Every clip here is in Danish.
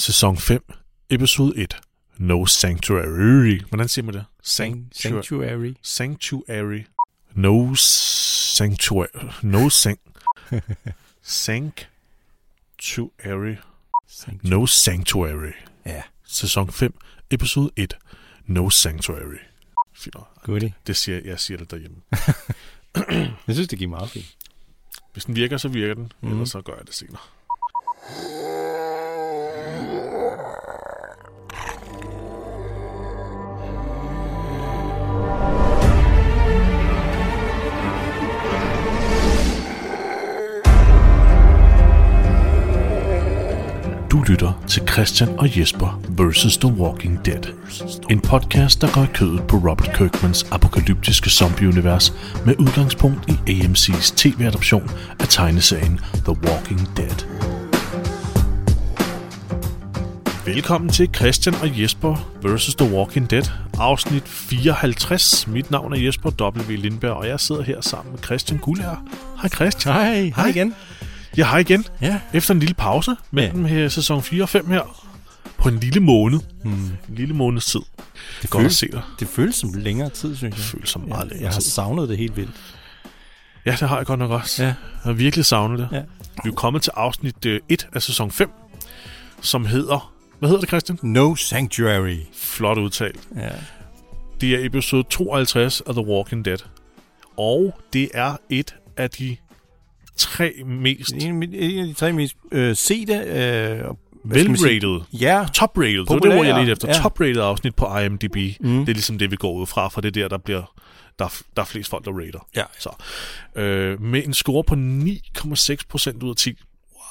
Sæson 5, episode 1. No Sanctuary. Hvordan siger man det? Sanctuary. Sanctuary. No Sanctuary. No Sanct... Sanctuary. No Sanctuary. Ja, Sæson 5, episode 1. No Sanctuary. Fint. goodie. Det siger jeg, siger det derhjemme. Jeg synes, det giver meget fint. Hvis den virker, så virker den. Mm. Ellers så gør jeg det senere. Lytter til Christian og Jesper vs. The Walking Dead. En podcast, der går i kødet på Robert Kirkmans apokalyptiske zombieunivers med udgangspunkt i AMC's tv-adoption af tegneserien The Walking Dead. Velkommen til Christian og Jesper vs. The Walking Dead, afsnit 54. Mit navn er Jesper W. Lindberg, og jeg sidder her sammen med Christian Gullager. Hej Christian. Hej, hej igen. Ja, hej igen. Ja. Efter en lille pause mellem ja. sæson 4 og 5 her, på en lille måned. Hmm. En lille måneds tid. Det, Godt at se dig. det føles som længere tid, synes Det jeg. føles som meget jeg, længere jeg har tid. savnet det helt vildt. Ja, det har jeg godt nok også. Ja. Jeg har virkelig savnet det. Ja. Vi er kommet til afsnit 1 af sæson 5, som hedder... Hvad hedder det, Christian? No Sanctuary. Flot udtalt. Ja. Det er episode 52 af The Walking Dead. Og det er et af de tre mest En, af de- en af de tre mest øh, sete... Øh, vel-rated, Ja, top-rated, det var det Populære, ord, jeg ledte efter. ja. Top-rated afsnit på IMDb. Mm. Det er ligesom det, vi går ud fra, for det er der, der bliver... Der er, der er flest folk, der rater. Ja. Så, øh, med en score på 9,6 procent ud af 10.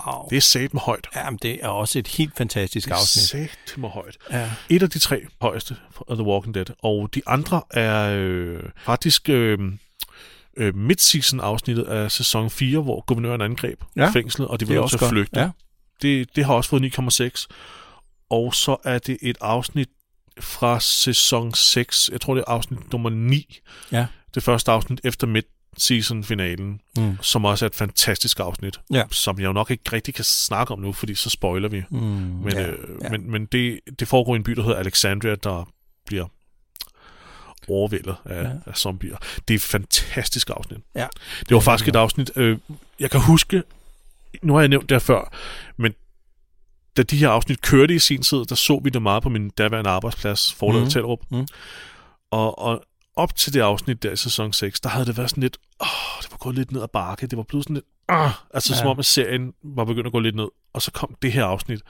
wow. Det er sat med højt. Jamen, det er også et helt fantastisk afsnit. Sat med højt. Ja. Et af de tre højeste af The Walking Dead. Og de andre er øh, faktisk øh, øh, mid-season afsnittet af sæson 4, hvor guvernøren angreb Ja. fængslet, og de var til også at godt. flygte. Ja. Det, det har også fået 9,6. Og så er det et afsnit fra sæson 6. Jeg tror, det er afsnit nummer 9. Ja. Det første afsnit efter mid-season-finalen, Mm. som også er et fantastisk afsnit, Ja. som jeg jo nok ikke rigtig kan snakke om nu, fordi så spoiler vi. Mm. Men, ja. øh, ja. men, men det, det foregår i en by, der hedder Alexandria, der bliver overvældet af, ja. Af zombier. Det er et fantastisk afsnit. Ja. Det var faktisk et afsnit, øh, jeg kan huske, nu har jeg nævnt det før, men da de her afsnit kørte i sin tid, der så vi det meget på min daværende arbejdsplads, forladet Mhm. mm. Tellerup. Mhm. Og, og op til det afsnit der i sæson 6, der havde det været sådan lidt, åh, det var gået lidt ned ad bakke, det var blevet sådan lidt, ah, altså Ja. som om at serien var begyndt at gå lidt ned, og så kom det her afsnit,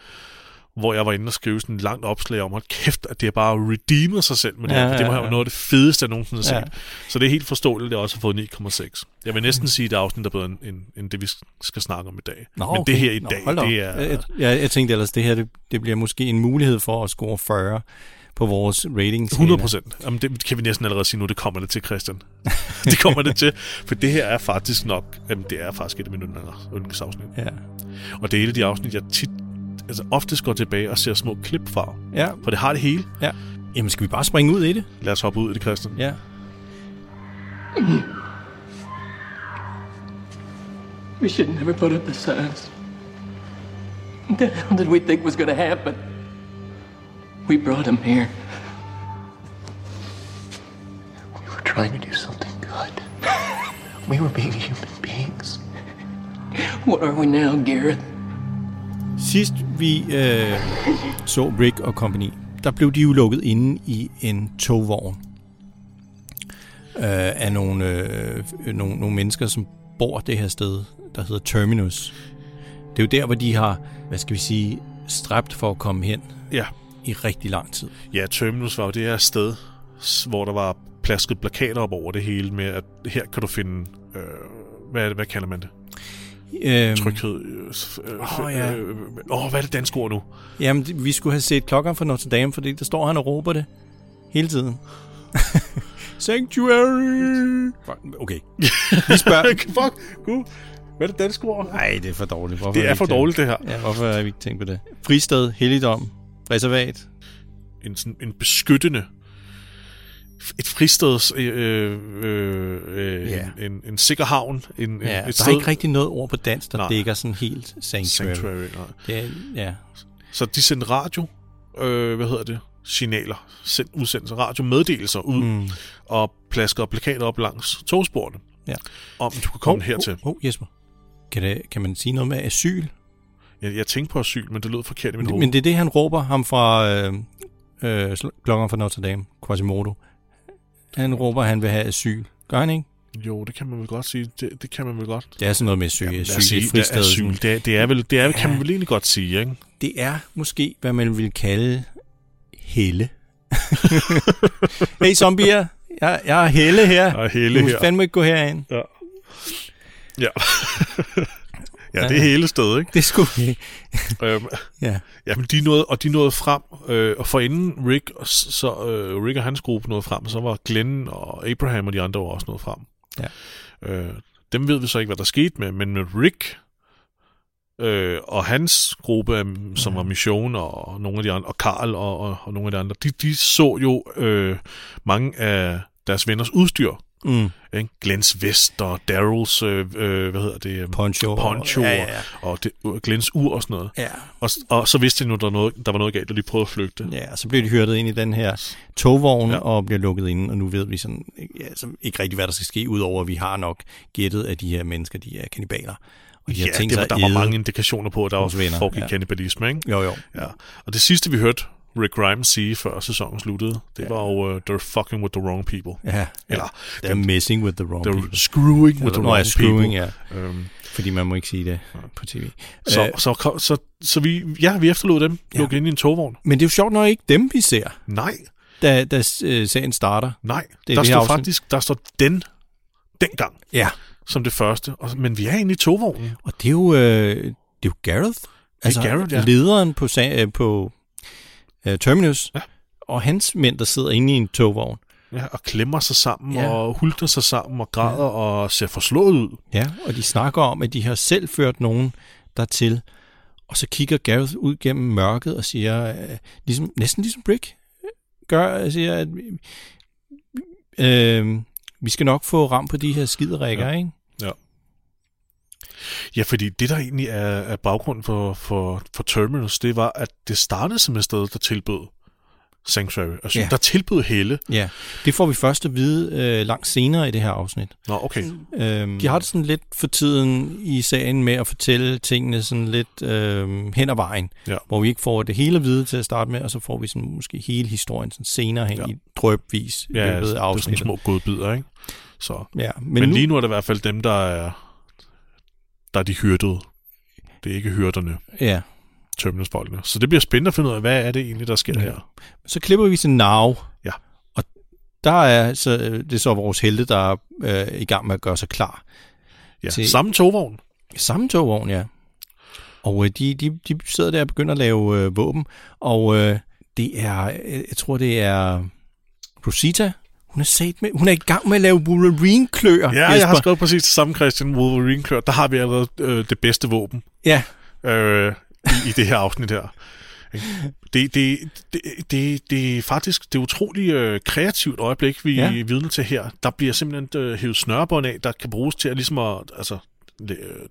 hvor jeg var inde og skrive sådan et langt opslag om, at kæft, at det er bare redeemet sig selv med det Ja, her, det ja, var jo ja. noget af det fedeste, jeg nogensinde har Ja. set. Så det er helt forståeligt, at det også har fået 9,6. Jeg vil næsten sige, at det afsnit er bedre end, end, end det, vi skal snakke om i dag. Nå, Men det her i Nå, dag, det er... Jeg, jeg, jeg tænkte ellers, det her det, det bliver måske en mulighed for at score 40 på vores rating. 100 procent. Det kan vi næsten allerede sige nu, det kommer det til, Christian. det kommer det til, for det her er faktisk nok, jamen, det er faktisk et af mine yndlings- yndlingsafsnit. Ja. Og det er et af de afsnit, jeg tit, altså oftest går tilbage og ser små klip fra. ja. For det har det hele. Jamen, skal vi bare springe ud i det? Lad os hoppe ud i det, Christian. Ja. We should never put up the signs. What the hell did we think was gonna happen? We brought him here. We were trying to do something good. We were being human beings. What are we now, Gareth? Sidst vi øh, så Rick og company, der blev de jo lukket inde i en togvogn øh, af nogle, øh, nogle, nogle mennesker, som bor det her sted, der hedder Terminus. Det er jo der, hvor de har, hvad skal vi sige, stræbt for at komme hen Ja. i rigtig lang tid. Ja, Terminus var jo det her sted, hvor der var plasket plakater op over det hele med, at her kan du finde, øh, hvad, hvad kalder man det? Øhm, Tryghed. Øh, øh, Åh, ja. øh, hvad er det danske ord nu? Jamen, vi skulle have set klokken fra Notre Dame, fordi der står han og råber det hele tiden. Sanctuary! Okay. Vi spørger... Fuck, gud. Hvad er det danske ord? Nej, det er for dårligt. Hvorfor Det er for dårligt, det her. Ja, hvorfor har vi ikke tænkt på det? Fristed, helligdom, reservat. En, sådan, en beskyttende et fristed, øh, øh, øh, Ja. en, en, en sikker havn, en, Ja, et der sted. er ikke rigtig noget ord på dansk, der Nej. dækker sådan helt sanctuary. Sanctuary, nej. Det er, ja. Så de sendte radio, øh, hvad hedder det, signaler, sendt udsendelser, radiomeddelelser ud, mm. og plaskede plakater op langs togsporene, Ja. om du kunne komme hertil. Åh, oh, Jesper. Kan, det, kan man sige noget med asyl? Jeg, jeg tænkte på asyl, men det lød forkert i mit hoved. Men det er det, han råber ham fra øh, øh, klokken fra Notre Dame, Quasimodo. Han råber, at han vil have asyl. Gør han ikke? Jo, det kan man vel godt sige. Det, det kan man vel godt. Det er sådan noget med Lad os asyl. sige, et det er fristed, asyl. Det er, det er vel, det er, kan Ja. man vel egentlig godt sige, ikke? Det er måske, hvad man vil kalde helle. hey zombier, jeg, jeg er helle her. Og hele du må her. fandme ikke gå herind. Ja. Ja. Ja, det er hele stedet, ikke? Det skulle vi. Øhm, Ja. ja, men de nåede, og de nåede frem, øh, og for inden Rick, så øh, Rick og hans gruppe nåede frem, så var Glenn og Abraham og de andre var også nået frem. Ja. Øh, dem ved vi så ikke, hvad der skete med, men med Rick øh, og hans gruppe, øh, som var Mission og nogle af de andre, og Karl og, og, og nogle af de andre, de, de så jo øh, mange af deres venners udstyr. Mm. Ikke? Glens vest og Daryls, øh, øh, hvad hedder det? øh, Poncho. Poncho Ja, ja, ja. og det, øh, Glens ur og sådan noget. Ja. Og, og så vidste de nu, der, var noget, der var noget galt, og de prøvede at flygte. Ja, og så bliver de hyrdet ind i den her togvogn Ja. og bliver lukket ind, og nu ved vi sådan, ja, altså, ikke rigtig, hvad der skal ske, udover at vi har nok gættet, at de her mennesker, de er kannibaler. Og de Ja, har tænkt det var, der var mange indikationer på, at der var foregik ja. kannibalisme, ikke? Jo, jo. Ja. Og det sidste, vi hørte Rick Grimes sige, før sæsonen sluttede, det Ja. var jo, uh, they're fucking with the wrong people. Ja, Eller, They're messing with the wrong they're people. screwing with Eller, the nå, wrong ja, screwing, people. ja. Øhm, Fordi man må ikke sige det på tv. så, Øh, så, kom- så, så, vi, ja, vi efterlod dem, Ja. lukket ind i en togvogn. Men det er jo sjovt nok ikke dem, vi ser, Nej, da, da øh, serien starter. nej. Det er der det står faktisk, der står den, dengang, Ja. som det første. Og, men vi er inde i togvognen. Og det er jo, øh, det er jo Gareth. Altså, Gareth, ja. lederen på, øh, på øh, Terminus. Ja. Og hans mænd, der sidder inde i en togvogn. Ja, og klemmer sig sammen, Ja. og hulter sig sammen, og græder, og ser forslået ud. Ja, og de snakker om, at de har selv ført nogen dertil. Og så kigger Gareth ud gennem mørket og siger, øh, ligesom, næsten ligesom Brick gør, siger, at øh, vi skal nok få ram på de her skiderikker, Ja. ja. ikke? Ja, fordi det, der egentlig er, er baggrunden for, for, for Terminus, det var, at det startede som et sted, der tilbød Sanctuary. Altså, Ja. der tilbød Helle. Ja, det får vi først at vide øh, langt senere i det her afsnit. Nå, okay. Øhm, de har det sådan lidt for tiden i sagen med at fortælle tingene sådan lidt øhm, hen ad vejen, Ja. hvor vi ikke får det hele at vide til at starte med, og så får vi sådan måske hele historien sådan senere hen Ja. i drøbvis i Ja, løbet af det er sådan små godbidder, ikke? Så. Ja, men, Men, men nu, lige nu er det i hvert fald dem, der er, der er de hyrdede. Det er ikke hyrderne, ja, Terminus-folkene. Så det bliver spændende at finde ud af, hvad er det egentlig, der sker Ja. her. så klipper vi til Now. Ja. Og der er så, øh, det er så vores helte, der er øh, i gang med at gøre sig klar. Ja, Til- samme togvogn. Samme togvogn, ja. Og øh, de, de, de sidder der og begynder at lave øh, våben, og øh, det er, øh, jeg tror det er Rosita, hun er, sat med, hun er i gang med at lave Wolverine-kløer. Ja, jeg har skrevet præcis det samme, Christian Wolverine klør. Der har vi allerede øh, det bedste våben Ja, øh, i, i det her afsnit her. Det, det, det, det, det er faktisk det utrolig øh, kreativt øjeblik, vi Ja. er vidne til her. Der bliver simpelthen øh, hævet snørebånd af, der kan bruges til at, ligesom at altså,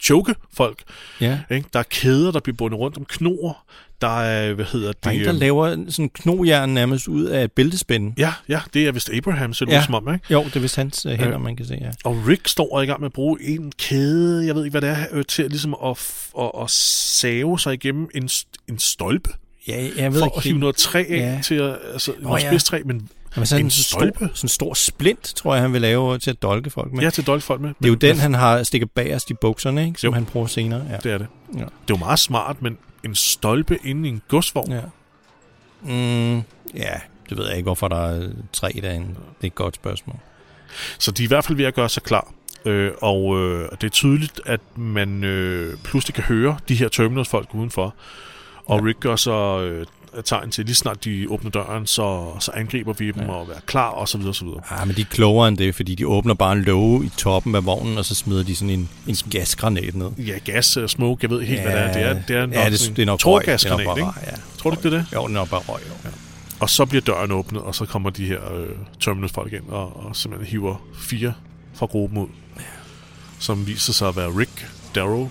choke folk. ja. Ikke? Der er kæder, der bliver bundet rundt om knor. Der er, hvad hedder det? Der er en, der øh, laver sådan knogjern nærmest ud af et bæltespænde. Ja, ja, det er vist Abraham, ser det Ja. som om, ikke? Jo, det er vist hans øh, hænder, Ja. man kan se, ja. Og Rick står i gang med at bruge en kæde, jeg ved ikke, hvad det er, øh, til ligesom at, at, at save sig igennem en, en stolpe. Ja, jeg ved For ikke at hive noget træ af Ja. til at, altså, Nå, noget ja. spidstræ, men Jamen, sådan en en stor, stolpe? sådan en stor splint, tror jeg, han vil lave til at dolke folk med. ja, til dolkfolk med. det er jo den, han har stikket bagerst i bukserne, ikke? som Jo. han bruger senere. Ja. Det er det. Ja. Det er jo meget smart, men en stolpe inde i en godsvogn. Ja. Mm, ja, det ved jeg ikke, hvorfor der er tre derinde. Det er et godt spørgsmål. Så de er i hvert fald ved at gøre sig klar. Øh, og øh, det er tydeligt, at man øh, pludselig kan høre de her Terminus-folk udenfor. Og Ja. Rick gør så øh, tegn til, lige snart de åbner døren, så, så angriber vi dem Ja. og være klar, og så videre, og så videre. Ah, men de er klogere end det, fordi de åbner bare en låge i toppen af vognen, og så smider de sådan en, en gasgranat ned. Ja, gas, øh, smoke, jeg ved ikke helt, hvad det er. Det er, det er nok ja, det, det er en nok er tåregasgranat, bare ikke? røg, ja. Tror du ikke, det er det? Jo, det er nok bare røg, jo. Og så bliver døren åbnet, og så kommer de her øh, Terminus-folk ind, og, og simpelthen hiver fire fra gruppen ud. Som viser sig at være Rick, Darrow,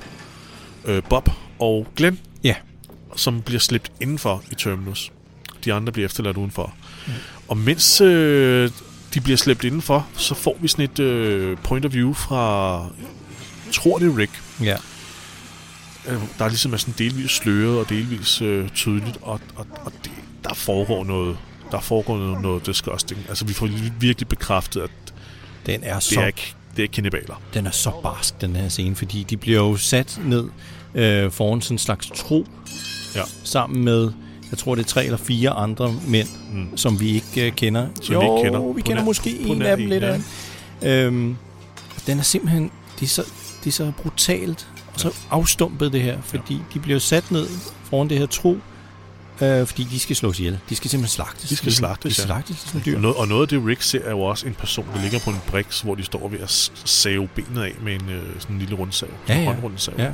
øh, Bob og Glenn. Ja. Som bliver slæbt indenfor i Terminus. De andre bliver efterladt udenfor. Mm. Og mens øh, de bliver slæbt indenfor, så får vi sådan et øh, point of view fra, tror det er Rick, Ja. øh, der er ligesom er sådan delvis sløret og delvis øh, tydeligt, og, og, og det, der foregår noget, der foregår noget, noget disgusting. Altså vi får virkelig bekræftet, at Den er det så er ikke, det er ikke kannibaler. den er så barsk, den her scene, fordi de bliver jo sat ned øh, foran sådan en slags tro, Ja. sammen med, jeg tror det er tre eller fire andre mænd, mm. som vi ikke øh, kender. Som jo, vi ikke kender. vi kender nær- måske en af dem en, lidt ja. af. Øhm, den er simpelthen, det er så, det er så brutalt og så afstumpet det her, fordi de bliver sat ned foran det her tro, øh, fordi de skal slås ihjel. De skal simpelthen slagtes. De skal slagtes, De skal ja. slagtes som dyr. Og noget, og noget af det, Rick ser, er jo også en person, der ligger på en briks, hvor de står ved at save benet af med en øh, sådan en lille rundsav. Ja, en ja. håndrundsav. Ja.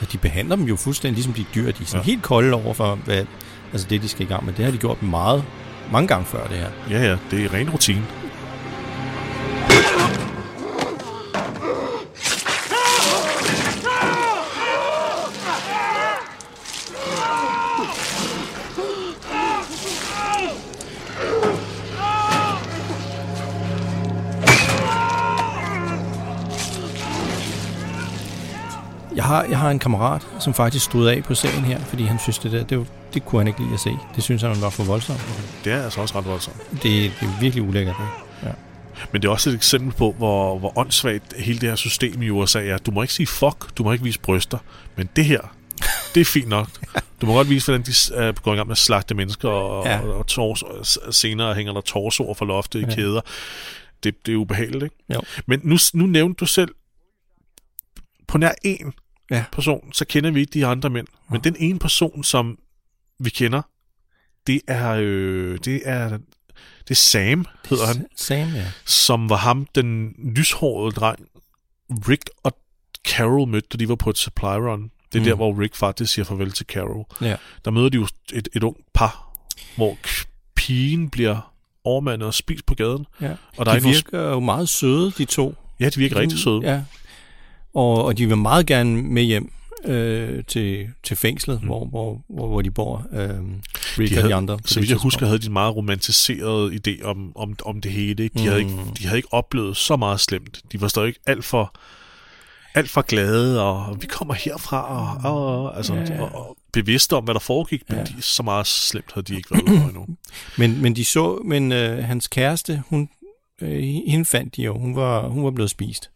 Og de behandler dem jo fuldstændig ligesom de dyr. De er sådan ja. helt kolde over for, hvad, altså det, de skal i gang med. Det har de gjort meget, mange gange før det her. ja, ja, det er ren rutine. Har, jeg har en kammerat, som faktisk stod af på serien her, fordi han synes, det der, det, var, det kunne han ikke lide at se. Det synes han var for voldsomt. Det er altså også ret voldsomt. Det, det er virkelig ulækkert. Ja. Men det er også et eksempel på, hvor, hvor åndssvagt hele det her system i USA er. Du må ikke sige fuck, du må ikke vise bryster. Men det her, det er fint nok. Du må godt vise, hvordan de er gået i gang med at slagte mennesker, og, Ja. og, og tors, senere hænger der torsoer fra loftet ja. i kæder. Det, det er ubehageligt, ikke? Jo. Men nu, nu nævnte du selv, på nær en Ja. person, så kender vi ikke de andre mænd. Men den ene person, som vi kender, det er, øh, det er, det er Sam, hedder han Sam, ja. som var ham, den lyshårede dreng, Rick og Carol mødte, da de var på et supply run. Det er mm. der, Mm. hvor Rick faktisk siger farvel til Carol. ja. Der møder de jo et, et ung par, hvor pigen bliver overmandet og spist på gaden. ja. Og der er de nogen... virker jo meget søde, de to. Ja, de virker rigtig søde. Ja. Og, og de vil meget gerne med hjem øh, til, til fængslet, mm. hvor, hvor, hvor, hvor de bor. Øh, Rick De og havde, de andre. så vidt jeg husker, havde de en meget romantiseret idé om, om, om det hele. Ikke? De, mm. havde ikke, Mm. de havde ikke oplevet så meget slemt. De var stadig alt for, alt for glade, og vi kommer herfra, og, og, og, altså, Ja, og, og bevidste om, hvad der foregik, men Ja. de, så meget slemt havde de ikke været ude endnu. Men, men de så, men øh, hans kæreste, hun, øh, hende fandt de jo. Hun var, hun var blevet spist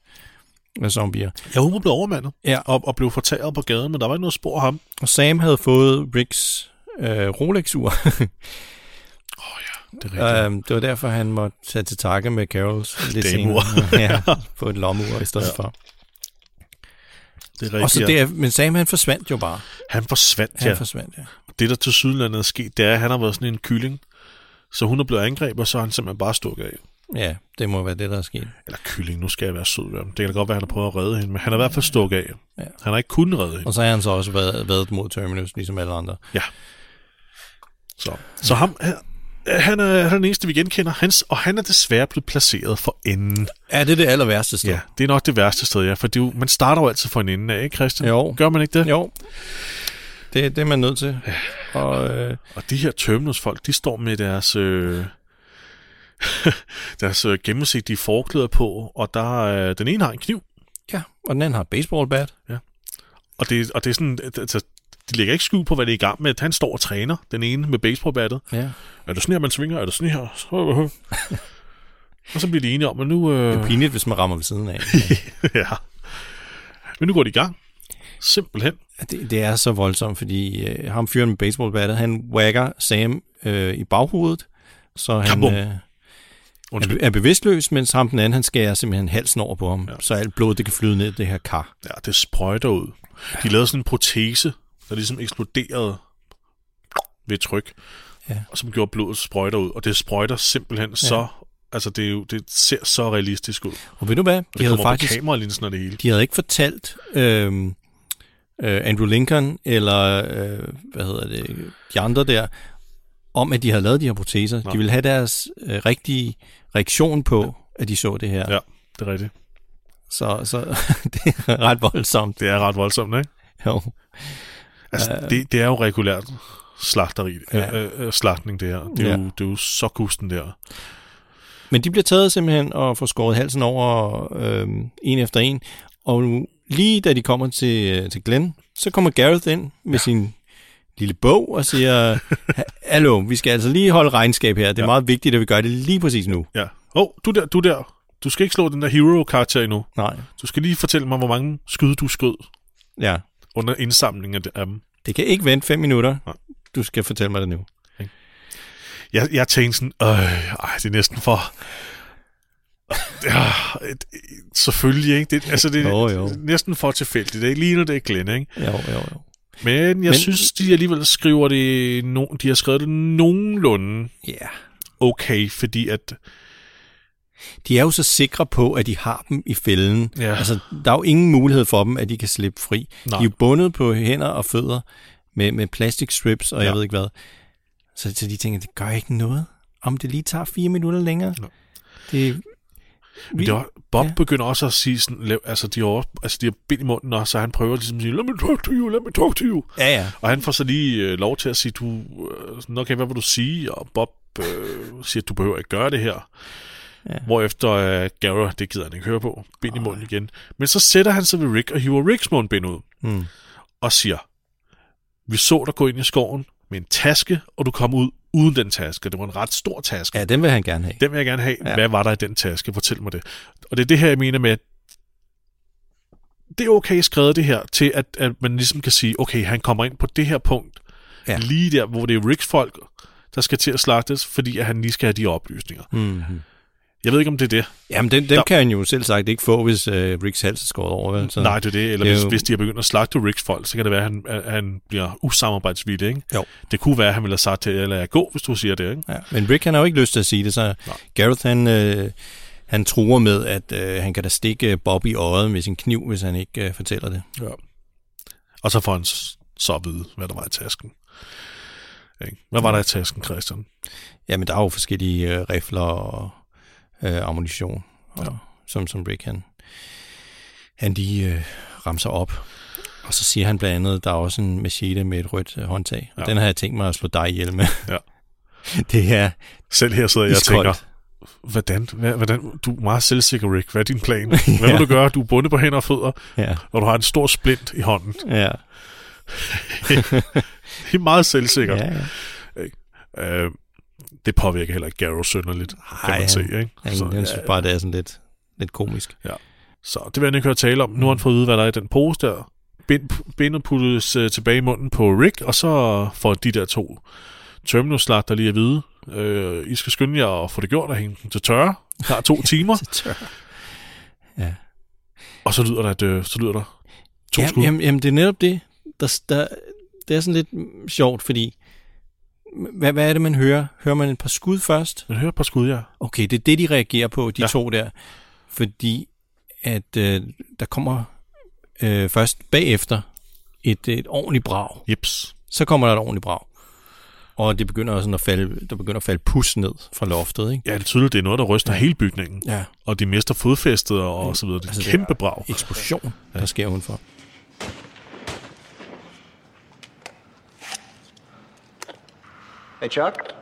af zombier. Ja, hun blevet overmandet Ja. og, og blev fortæret på gaden, men der var ikke noget spor af ham. Og Sam havde fået Ricks øh, Rolex-ur. Det er rigtigt. øhm, det var derfor, han måtte tage til takke med Carols lidt senere. ja, på et lommeur i stedet ja. for. det er rigtigt. Og så ja. der, men Sam han forsvandt jo bare. Han forsvandt, Han ja. forsvandt, ja. Det, der til sydlandet er sket, det er, at han har været sådan en kylling. Så hun er blevet angrebet, og så er han simpelthen bare stukket af. Ja, det må være det, der er sket. Eller kylling, nu skal jeg være sød ved ham. Det kan da godt være, at han har prøvet at redde hende, men han har i hvert fald stukket af. Ja. Han har ikke kunnet redde hende. Og så har han så også været, været mod Terminus, ligesom alle andre. Så, så ham, han, han, er, han er den eneste, vi genkender. Hans, og han er desværre blevet placeret for enden. Ja, det er det aller værste sted. Ja, det er nok det værste sted, ja. For det er jo, man starter jo altid for en ende af, ikke Christian? Jo. Gør man ikke det? Jo, det, det er man nødt til. Og øh, Og de her Terminus-folk, de står med deres... Øh, deres øh, gennemsigtige forklæder på, og der er, den ene har en kniv, ja, og den anden har et baseballbat. og det, og det er sådan, altså, de lægger ikke skjul på, hvad det er i gang med. Han står og træner, den ene med baseballbattet. Ja. Er det sådan her, man svinger? Er det sådan her? Så, og så bliver de enige om, at nu... Det er Øh, pinligt, hvis man rammer ved siden af. ja. Men nu går de i gang. Simpelthen. det, det er så voldsomt, fordi øh, ham fyren med baseballbattet, han wagger Sam øh, i baghovedet, så han Kabum. øh, Undskyld. er, bevidstløs, mens ham den anden, han skærer simpelthen halsen over på ham, ja. så alt blod, det kan flyde ned i det her kar. Ja, det sprøjter ud. De lavede sådan en protese, der ligesom eksploderede ved tryk, Ja. og som gjorde blodet sprøjter ud. Og det sprøjter simpelthen ja. så... Altså, det, er jo, det ser så realistisk ud. Og ved du hvad? Og De det havde faktisk kameralinsen og det hele. de havde ikke fortalt øh, øh, Andrew Lincoln eller øh, hvad hedder det, de andre der, om at de havde lavet de her proteser. Nej. De ville have deres øh, rigtige reaktion på, at de så det her. Ja, det er rigtigt. Så, så det er ret voldsomt. Det er ret voldsomt, ikke? Jo. Altså, det, det er jo regulært slagteri, Ja. ja. øh, øh, slagtning, det her. Det er, Ja. jo, det er jo så gusten der. Men de bliver taget simpelthen og får skåret halsen over øh, en efter en. Og lige da de kommer til, øh, til Glenn, så kommer Gareth ind med ja. sin lille bog og siger, "Ha- hallo, vi skal altså lige holde regnskab her. Det er ja. Meget vigtigt, at vi gør det lige præcis nu. Ja. Åh, oh, du der, du der. Du skal ikke slå den der hero-karakter endnu. Nej, Du skal lige fortælle mig, hvor mange skyde du skød ja. under indsamlingen af de- af dem. Det kan ikke vente fem minutter. Nej. Du skal fortælle mig det nu. Jeg, jeg tænkte sådan, øh, ej, det er næsten for... Ja, et- et- selvfølgelig, ikke? Det, altså, det er Jo, jo. næsten for tilfældigt. Det er lige når det er Glenn, ikke? Jo, jo, jo. Men jeg Men- synes, de alligevel skriver det... No, de har skrevet det nogenlunde Ja. okay, fordi at... De er jo så sikre på, at de har dem i fælden. Ja. Altså, der er jo ingen mulighed for dem, at de kan slippe fri. Nej. De er jo bundet på hænder og fødder med, med plastic strips, og ja. jeg ved ikke hvad. Så, så de tænker, det gør ikke noget, om det lige tager fire minutter længere. Nej. Det, Men det var, Bob ja. begynder også at sige sådan, lav- altså de har, også- altså de har bind i munden, og så han prøver ligesom at sige, let me talk to you, let me talk to you. ja, ja. Og han får så lige øh, lov til at sige, du, øh, okay, hvad vil du sige? Og Bob øh, siger, du behøver ikke gøre det her. Ja. Hvorefter øh, Garrett, det gider han ikke høre på, bind i munden igen. Men så sætter han sig ved Rick og hiver Ricks mundbind ud Mm. og siger, vi så dig gå ind i skoven med en taske, og du kom ud uden den taske. Det var en ret stor taske. ja, den vil han gerne have. Den vil jeg gerne have. Ja. Hvad var der i den taske? Fortæl mig det. Og det er det her, jeg mener med, at det er okay skrevet det her, til at, at man ligesom kan sige, okay, han kommer ind på det her punkt, ja. lige der, hvor det er Ricks folk, der skal til at slagtes, fordi at han lige skal have de oplysninger. Mm-hmm. Jeg ved ikke, om det er det. Jamen, dem, dem Der- kan han jo selv sagt ikke få, hvis øh, Ricks hals er skåret over. Vel? Så, Nej, det er det. Eller det er hvis, jo- hvis de har begyndt at slagte Ricks folk, så kan det være, at han, at han bliver usamarbejdsvillig. Ikke? Jo. Det kunne være, at han ville have sagt til, eller gå, hvis du siger det. Ikke? Ja, men Rick han har jo ikke lyst til at sige det, så Nej. Gareth han, øh, han truer med, at øh, han kan da stikke Bob i øjet med sin kniv, hvis han ikke øh, fortæller det. Ja. Og så får han så at vide, hvad der var i tasken. Hvad var der i tasken, Christian? Jamen, der er jo forskellige øh, rifler og øh, ammunition, og, ja. som, som Rick han, han lige øh, ramser op. Og så siger han blandt andet, der er også en machete med et rødt øh, håndtag. Og ja. Ja. den har jeg tænkt mig at slå dig ihjel med. Ja. det er Selv her sidder jeg og tænker, hvordan, hvordan, du er meget selvsikker, Rick. Hvad er din plan? Hvad vil du gøre? Du er bundet på hænder og fødder, Ja, og du har en stor splint i hånden. ja, Det er meget selvsikkert. ja, ja. Øh, det påvirker heller ikke Garrow synderligt, kan Ej, man se. Ikke? Han, Så, han synes bare, det er sådan lidt, lidt komisk. så det vil jeg ikke høre tale om. Nu har han fået at vide, hvad der er i den pose der. Bind, bindet puttes uh, tilbage i munden på Rick, og så får de der to Terminus-slagter lige at vide. Øh, I skal skynde jer og få det gjort og hænge den til tørre. Der er to timer, Til tør. Ja. og så lyder der, at, øh, så lyder der to skud. Jamen, jamen, jamen, det er netop det. Der, der, det er sådan lidt sjovt, fordi... Hvad, hvad er det, man hører? Hører man et par skud først? Man hører et par skud, ja. Okay, det er det, de reagerer på, de ja. Ja. to der. Fordi at øh, der kommer øh, først bagefter et, et ordentligt brag. Jeps. Så kommer der et ordentligt brag. Og det begynder også at falde, der begynder at falde pus ned fra loftet, ikke? Ja, det er tydeligt, det er noget, der ryster ja. hele bygningen. Ja. Og de mister fodfæstet og, og så videre. Det er Altså, det kæmpe brag. Eksplosion, der sker udenfor. Hey, Chuck?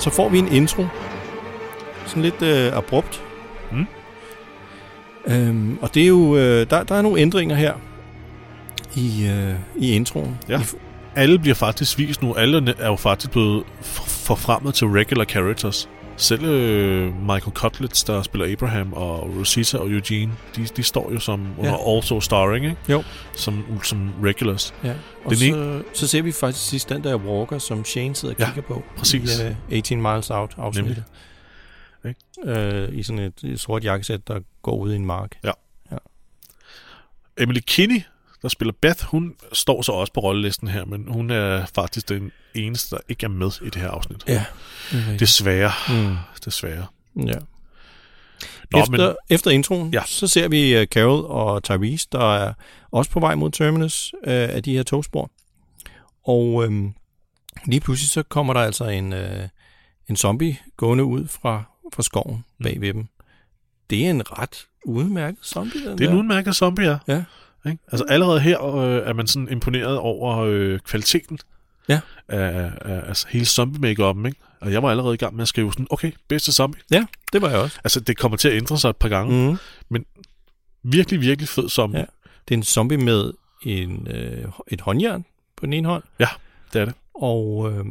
Så får vi en intro. Sådan lidt øh, abrupt. Mm. Øhm, og det er jo, øh, der, der er nogle ændringer her i, øh, i introen. Ja. I, Alle bliver faktisk vist nu. Alle er jo faktisk blevet f- forfremmet til regular characters. Selv øh, Michael Cutlitz, der spiller Abraham, og Rosita og Eugene, de, de står jo som under Ja. also starring, ikke? Jo. Som, som regulars. ja. Og Den så, så ser vi faktisk sidst den der Walker, som Shane sidder og Ja, kigger på. præcis. I, uh, 18 Miles Out afsnittet. Øh, I sådan et, et sort jakkesæt, der går ud i en mark. Emily Kinney, der spiller Beth, hun står så også på rollelisten her, men hun er faktisk den eneste, der ikke er med i det her afsnit. Ja. Det Desværre. mm. Desværre. Ja. Nå, efter, men efter introen, ja. Så ser vi uh, Carol og Tyrese, der er også på vej mod Terminus uh, af de her togspor. Og øhm, lige pludselig så kommer der altså en, uh, en zombie gående ud fra, fra skoven bag ved dem. Det er en ret udmærket zombie, den Det er en der. udmærket zombie, ja. Ja. Ikke? Altså allerede her øh, er man sådan imponeret over øh, kvaliteten Ja. af, af altså, hele zombie make ikke? Og jeg var allerede i gang med at skrive sådan, okay, bedste zombie. Ja, det var jeg også. Altså, det kommer til at ændre sig et par gange. Mm. Virkelig, virkelig fed zombie. Ja. Det er en zombie med en, øh, et håndjern på den ene hånd, ja det er det. og øh,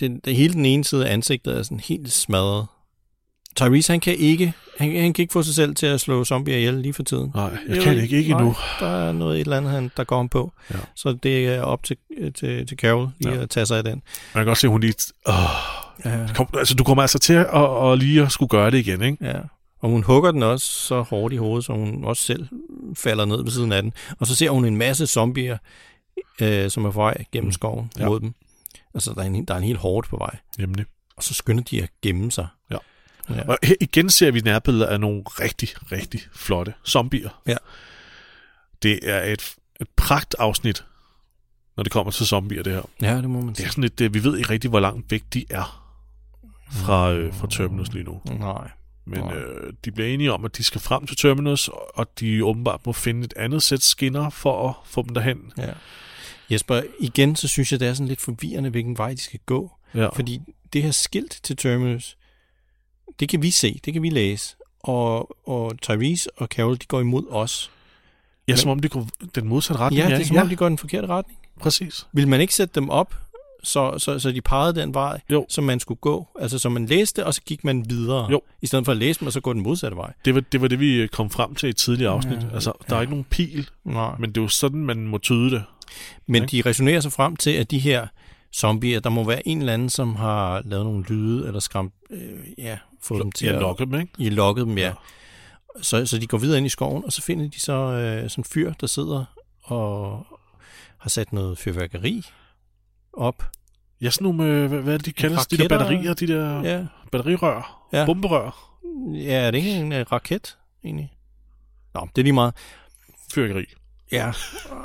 den, det, hele den ene side af ansigtet er sådan helt smadret. Tyrese, han kan ikke, han, han kan ikke få sig selv til at slå zombier ihjel lige for tiden. Nej, jeg kan ikke, ikke endnu. Der er noget et eller andet, han, der går ham på. Ja. Så det er op til, til, til Carol lige Ja. at tage sig af den. Man kan godt se, at hun lige... Åh, Ja. kom, altså, du kommer altså til at, at lige at skulle gøre det igen, ikke? ja. Og hun hugger den også så hårdt i hovedet, så hun også selv falder ned ved siden af den. Og så ser hun en masse zombier, øh, som er på vej gennem skoven Ja. ja. mod dem. Altså, der er, en, der er en helt hårdt på vej. Nemlig. Og så skynder de at gemme sig. Ja. Ja. Og her igen ser vi nærbilleder af nogle rigtig, rigtig flotte zombier. Ja. Det er et, et pragt afsnit, når det kommer til zombier, det her. Ja, det må man Det sige. er sådan lidt, øh, vi ved ikke rigtig, hvor langt væk de er fra, øh, fra Terminus lige nu. Nej. Men Nej. øh, de bliver enige om, at de skal frem til Terminus, og de åbenbart må finde et andet sæt skinner for at få dem derhen. Ja. Jesper, igen, så synes jeg, det er sådan lidt forvirrende, hvilken vej de skal gå. Ja. Fordi det her skilt til Terminus, det kan vi se, det kan vi læse. Og, og Tyrese og Carol, de går imod os. Ja, som om de går den modsatte retning. Ja, det er som om, de går den forkerte retning. præcis. Vil man ikke sætte dem op, så, så, så de pegede den vej, Jo. som man skulle gå? Altså, så man læste, og så gik man videre. Jo. I stedet for at læse dem, og så gå den modsatte vej. Det var, det var det, vi øh, kom frem til i et tidligere afsnit. Ja, altså, der er ja. ikke nogen pil, Nej. men det er jo sådan, man må tyde det. Men Ikke? de resonerer sig frem til, at de her zombier, der må være en eller anden, som har lavet nogle lyde, eller skræmt, øh, ja, fået dem til Ja, at... lokke dem, ikke? I lokket dem, ja. Ja. Så, så de går videre ind i skoven, og så finder de så øh, sådan en fyr, der sidder og har sat noget fyrværkeri op. Ja, sådan nogle, øh, hvad, hvad er det, de kaldes? De der Raketter. batterier, de der Ja, batterirør, Ja. bomberør, ja er det ikke en uh, raket, egentlig? Nå, det er lige meget. fyrkeri. Ja,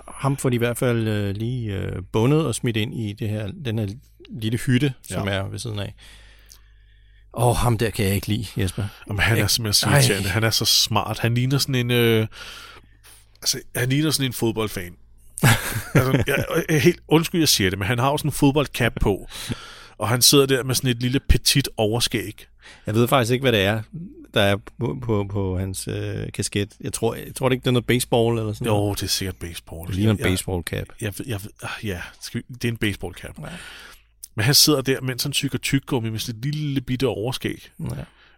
ham får de i hvert fald øh, lige øh, bundet og smidt ind i det her, den her lille hytte, som Ja. er ved siden af. Åh, ham der kan jeg ikke lide, Jesper. Jamen, han er Jeg- simpelthen så irriterende. Han er så smart. Han ligner sådan en... Øh, altså, han ligner sådan en fodboldfan. altså, jeg, jeg, helt, undskyld, jeg siger det, men han har jo sådan en fodboldcap på. Og han sidder der med sådan et lille petit overskæg. Jeg ved faktisk ikke, hvad det er, der er på, på, på hans øh, kasket. Jeg tror, jeg tror det ikke, det er noget baseball eller sådan noget. Jo, det er sikkert baseball. Det ligner en baseball cap. Jeg, jeg, jeg, ah, ja, vi, det er en baseballcap. Ja. Men han sidder der, mens han tykker tyggegummi med et lille bitte overskæg,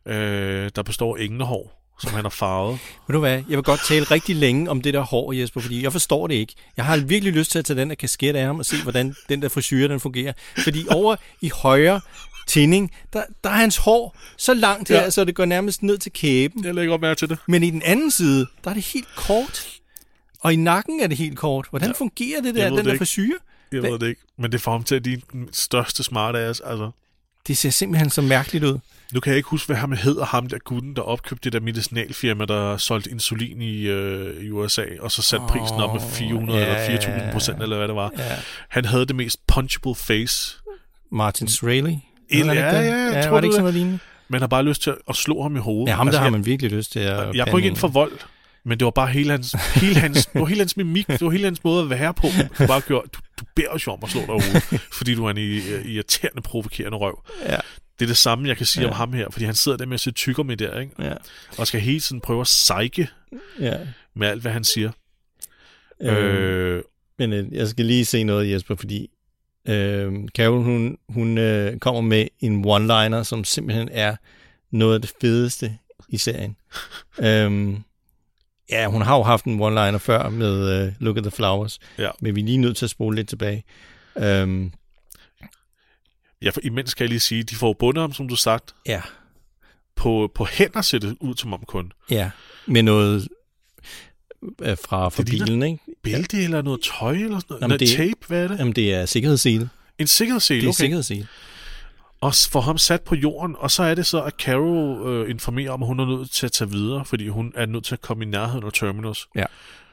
Ja. øh, der består af englehår, som han har farvet. Ved du hvad, jeg vil godt tale rigtig længe om det der hår, Jesper, fordi jeg forstår det ikke. Jeg har virkelig lyst til at tage den der kasket af ham og se, hvordan den der frisyr, den fungerer. Fordi over i højre tinding, der, der er hans hår så langt her, Ja. så det går nærmest ned til kæben. Jeg lægger op mærke til det. Men i den anden side, der er det helt kort. Og i nakken er det helt kort. Hvordan ja. fungerer det der, den det der frisyr? Jeg ved det ikke. Men det får ham til at blive den største smartass. Altså, Det ser simpelthen så mærkeligt ud. nu kan jeg ikke huske, hvad ham hedder, ham der gutten, der opkøbte det der medicinalfirma, der solgte insulin i, øh, i USA, og så satte prisen op med 400 ja, eller ja, 4.000 procent, eller hvad det var. Ja. Han havde det mest punchable face. Martin ikke ja, det? ja, jeg ja tror, var det ikke sådan noget lignende? Man har bare lyst til at slå ham i hovedet. Ja, ham der altså, har jeg, man virkelig lyst til at Jeg går ikke ind for vold, men det var bare hele hans, hele hans, det var hele hans mimik, det var hele hans måde at være på. Du bare gjorde, du, du beder os om at slå dig hovedet, fordi du er en i- irriterende, provokerende røv. Ja. Det er det samme, jeg kan sige Ja. om ham her, fordi han sidder der med sit tykker med der, ikke? Ja. og skal hele tiden prøve at sejke ja. med alt, hvad han siger. Øh, Øh, men øh, jeg skal lige se noget, Jesper, fordi øh, Carol, hun, hun øh, kommer med en one-liner, som simpelthen er noget af det fedeste i serien. øhm, ja, hun har jo haft en one-liner før med øh, Look at the Flowers, Ja. men vi er lige nødt til at spole lidt tilbage. Øhm, ja, for imens kan jeg lige sige, de får bundet ham, som du sagt, ja, på, på hænder ser det ud som om kun. ja, med noget øh, fra, fra Det bilen, ikke? Bælte eller noget tøj eller sådan noget? Jamen, Nej, det- tape, hvad er det? Jamen, det er sikkerhedssele. En sikkerhedssele, Det er okay. sikkerhedssele. Og får ham sat på jorden, og så er det så, at Carol øh, informerer om, at hun er nødt til at tage videre, fordi hun er nødt til at komme i nærheden af Terminus. Ja.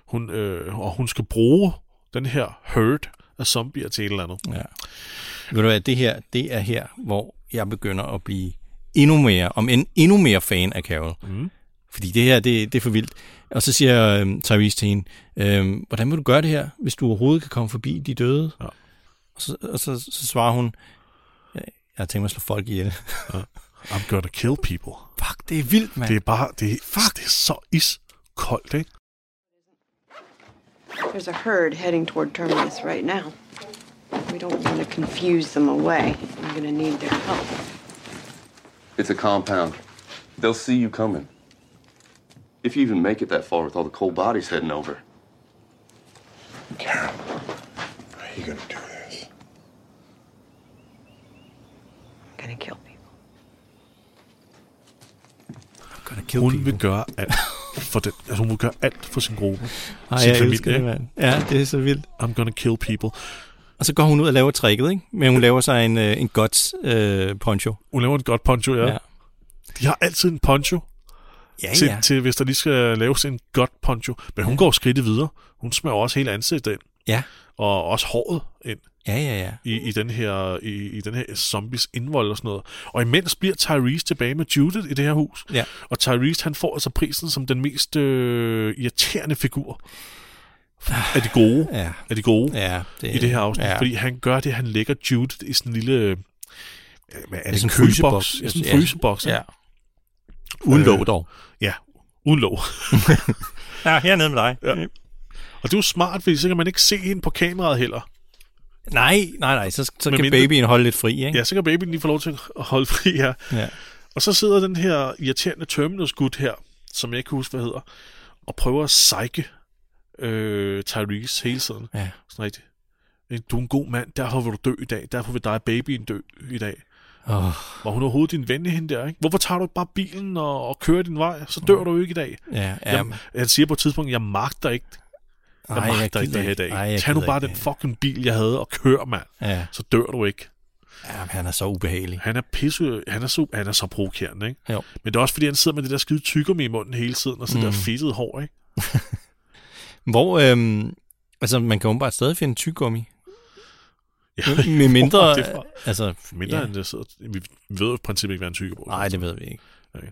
Hun, øh, og hun skal bruge den her herd af zombier til et eller andet. Ja. Ved du hvad, det her, det er her, hvor jeg begynder at blive endnu mere, om en endnu mere fan af Carol. Mm. Fordi det her, det, det er for vildt. Og så siger øhm, Tyrese til hende, øhm, hvordan vil du gøre det her, hvis du overhovedet kan komme forbi de døde? Ja. Og, så, og så, så svarer hun, jeg har tænkt mig at slå folk ihjel. I'm gonna kill people. Fuck, det er vildt, mand. Det er bare, det, er, Fuck. det er så iskoldt, ikke? There's a herd heading toward Terminus right now. We don't want to confuse them away. We're going to need their help. It's a compound. They'll see you coming. If you even make it that far with all the cold bodies heading over. Carol, how are you gonna do this? I'm going to kill people. Gonna kill Hun people. vil gøre alt for den. Altså, hun vil gøre alt for sin gruppe. Ej, sin jeg familie, elsker det, mand. Ja, det er så vildt. I'm gonna kill people. Og så går hun ud og laver tricket, ikke? Men hun laver sig en, øh, en guts øh, poncho. Hun laver et godt poncho, ja. Ja. ja. De har altid en poncho, Ja, til, ja. til, hvis der lige skal laves en godt poncho. Men hun går skridtet videre. Hun smører også hele ansigtet ind. Ja, Og også håret ind ja, ja. ja. i, i, den her, i, i den her zombies indvold og sådan noget. Og imens bliver Tyrese tilbage med Judith i det her hus. Ja. Og Tyrese, han får altså prisen som den mest øh, irriterende figur af de gode. Ja, Af de gode. ja det, i det her afsnit, ja. fordi han gør det, han lægger Judith i sådan en lille... øh, Hvad er det, sådan en fryseboks. Ja, sådan en fryseboks. Ja. Ja. Uden Øh, låg dog. ja, uden låg. Ja, hernede med dig. Ja. Og det er jo smart, fordi så kan man ikke se hende på kameraet heller. Nej, nej, nej, så, så kan mindre- babyen holde lidt fri, ikke? Ja, så kan babyen lige få lov til at holde fri her. ja. Og så sidder den her irriterende Terminus-gut her, som jeg ikke kan huske, hvad hedder, og prøver at psyke øh, Tyrese hele tiden. ja. Sådan rigtigt. "Øh, Du er en god mand, derfor vil du dø i dag. Derfor vil dig og babyen dø i dag. Oh, Var hun overhovedet din ven hende der, ikke? Hvorfor tager du ikke bare bilen og, og kører din vej? Så dør du jo ikke i dag. ja, ja. Jeg, jeg siger på et tidspunkt, jeg magter ikke, jeg Ej, magter ikke gider det her i dag. Ej, jeg Tag nu bare ikke den fucking bil, jeg havde, og kør, mand. Ja, Så dør du ikke. ja, han er så ubehagelig. Han er pisse, han er så, han er så provokerende, ikke? Jo. Men det er også fordi, han sidder med det der skide tyggegummi i munden hele tiden, og så mm. der fedtede hår, ikke? Hvor, øhm, altså, man kan bare stadig finde tyggegummi. Ja, Med mindre, er det fra? altså, Mindre ja. end det sidder, vi ved jo i princippet ikke, hvad en tyggegummi Nej, det ved vi ikke. Okay.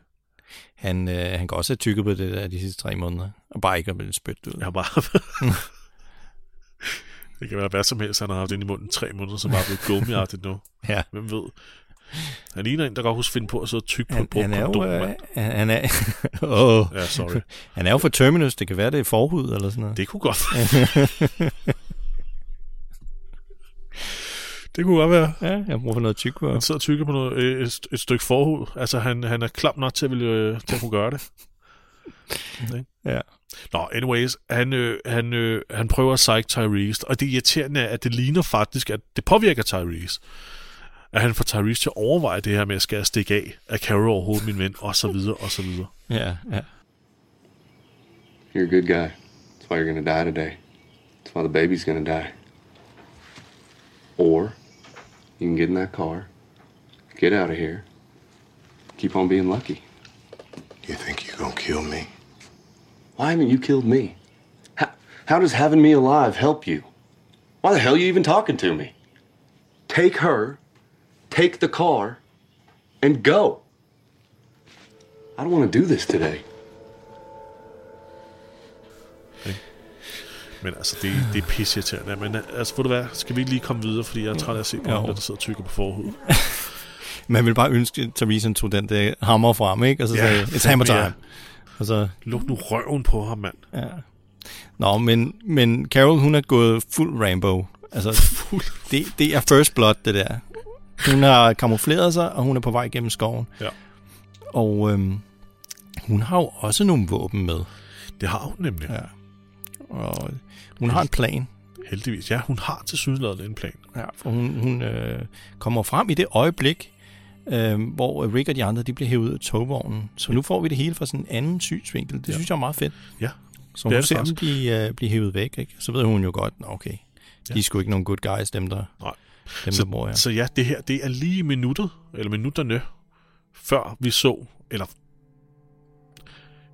Han, øh, han kan også have tykket på det der de sidste tre måneder, og bare ikke have blevet spyttet ud. Har bare... det kan være hvad som helst, han har haft ind i munden tre måneder, som bare er blevet gummiagtigt nu. Ja. Hvem ved? Han ligner en, der godt huske finde på at sidde tykke på Han, et brugt han er kondom, jo, øh, han er, oh, Ja, sorry. han er jo for Terminus, det kan være, det er forhud eller sådan noget. Det kunne godt Det kunne godt være. Ja, jeg bruger for noget tyk. Han sidder og tykker på noget, øh, et, et stykke forhud. Altså, han, han er klam nok til at, ville, øh, til at kunne gøre det. Ikke? Ja. Nå, anyways, han, øh, han, øh, han prøver at psyche Tyrese, og det irriterende er, at det ligner faktisk, at det påvirker Tyrese. At han får Tyrese til at overveje det her med, at skal jeg stikke af, er Carol overhovedet min ven, og så videre, og så videre. Ja, ja. You're a good guy. That's why you're gonna die today. That's why the baby's gonna die. Or you can get in that car, get out of here, keep on being lucky. You think you're gonna kill me? Why haven't you killed me? How, how does having me alive help you? Why the hell are you even talking to me? Take her, take the car, and go. I don't want to do this today. Men altså, det, det er pisseirriterende. Men altså, ved du hvad, skal vi ikke lige komme videre, fordi jeg er træt af at se på ham, der sidder og tykker på forhud. Man vil bare ønske, at Theresa tog den der hammer frem, ikke? Og så Ja, sagde, it's hammer time. Og så, Luk nu røven på ham, mand. ja. Nå, men, men Carol, hun er gået fuld rainbow. Altså, det, det er first blood, det der. Hun har kamufleret sig, og hun er på vej gennem skoven. Ja. Og øhm, hun har jo også nogle våben med. Det har hun nemlig. Ja. Og hun har en plan. Heldigvis. Ja, hun har til sydenladet en plan. Ja, for hun, hun øh, kommer frem i det øjeblik, øh, hvor Rick og de andre de bliver hævet ud af togvognen. Så nu får vi det hele fra sådan en anden synsvinkel. Det ja. synes jeg er meget fedt. Ja. Så hun ser dem blive, øh, blive hævet væk. Ikke? Så ved hun jo godt, "Nå, okay, de er sgu ikke nogen good guys, dem der, Nej. dem, Så, der bor her. så ja, det her, det er lige minuttet, eller minutterne, før vi så, eller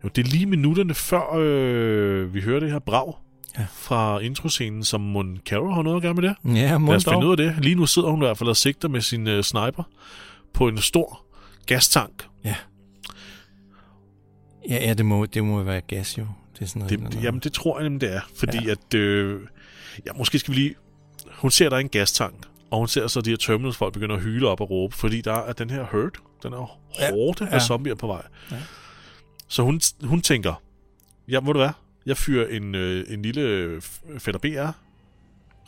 jo, det er lige minutterne før øh, vi hører det her brag Ja. fra introscenen, som Mon Carol har noget at gøre med det. Ja, Lad må os finde ud af det. Lige nu sidder hun i hvert fald og sigter med sin øh, sniper på en stor gastank. Ja. Ja, ja det, må, det må være gas jo. Det er sådan noget, Det, noget. jamen, det tror jeg nemlig, det er. Fordi ja. at... Øh, ja, måske skal vi lige... Hun ser, der er en gastank, og hun ser så, at de her terminals folk begynder at hyle op og råbe, fordi der er den her herd, den er Ja. hårde af Ja. zombier på vej. Så hun, hun tænker, ja, hvor du hvad? Jeg fyrer en, øh, en lille f- fætter BR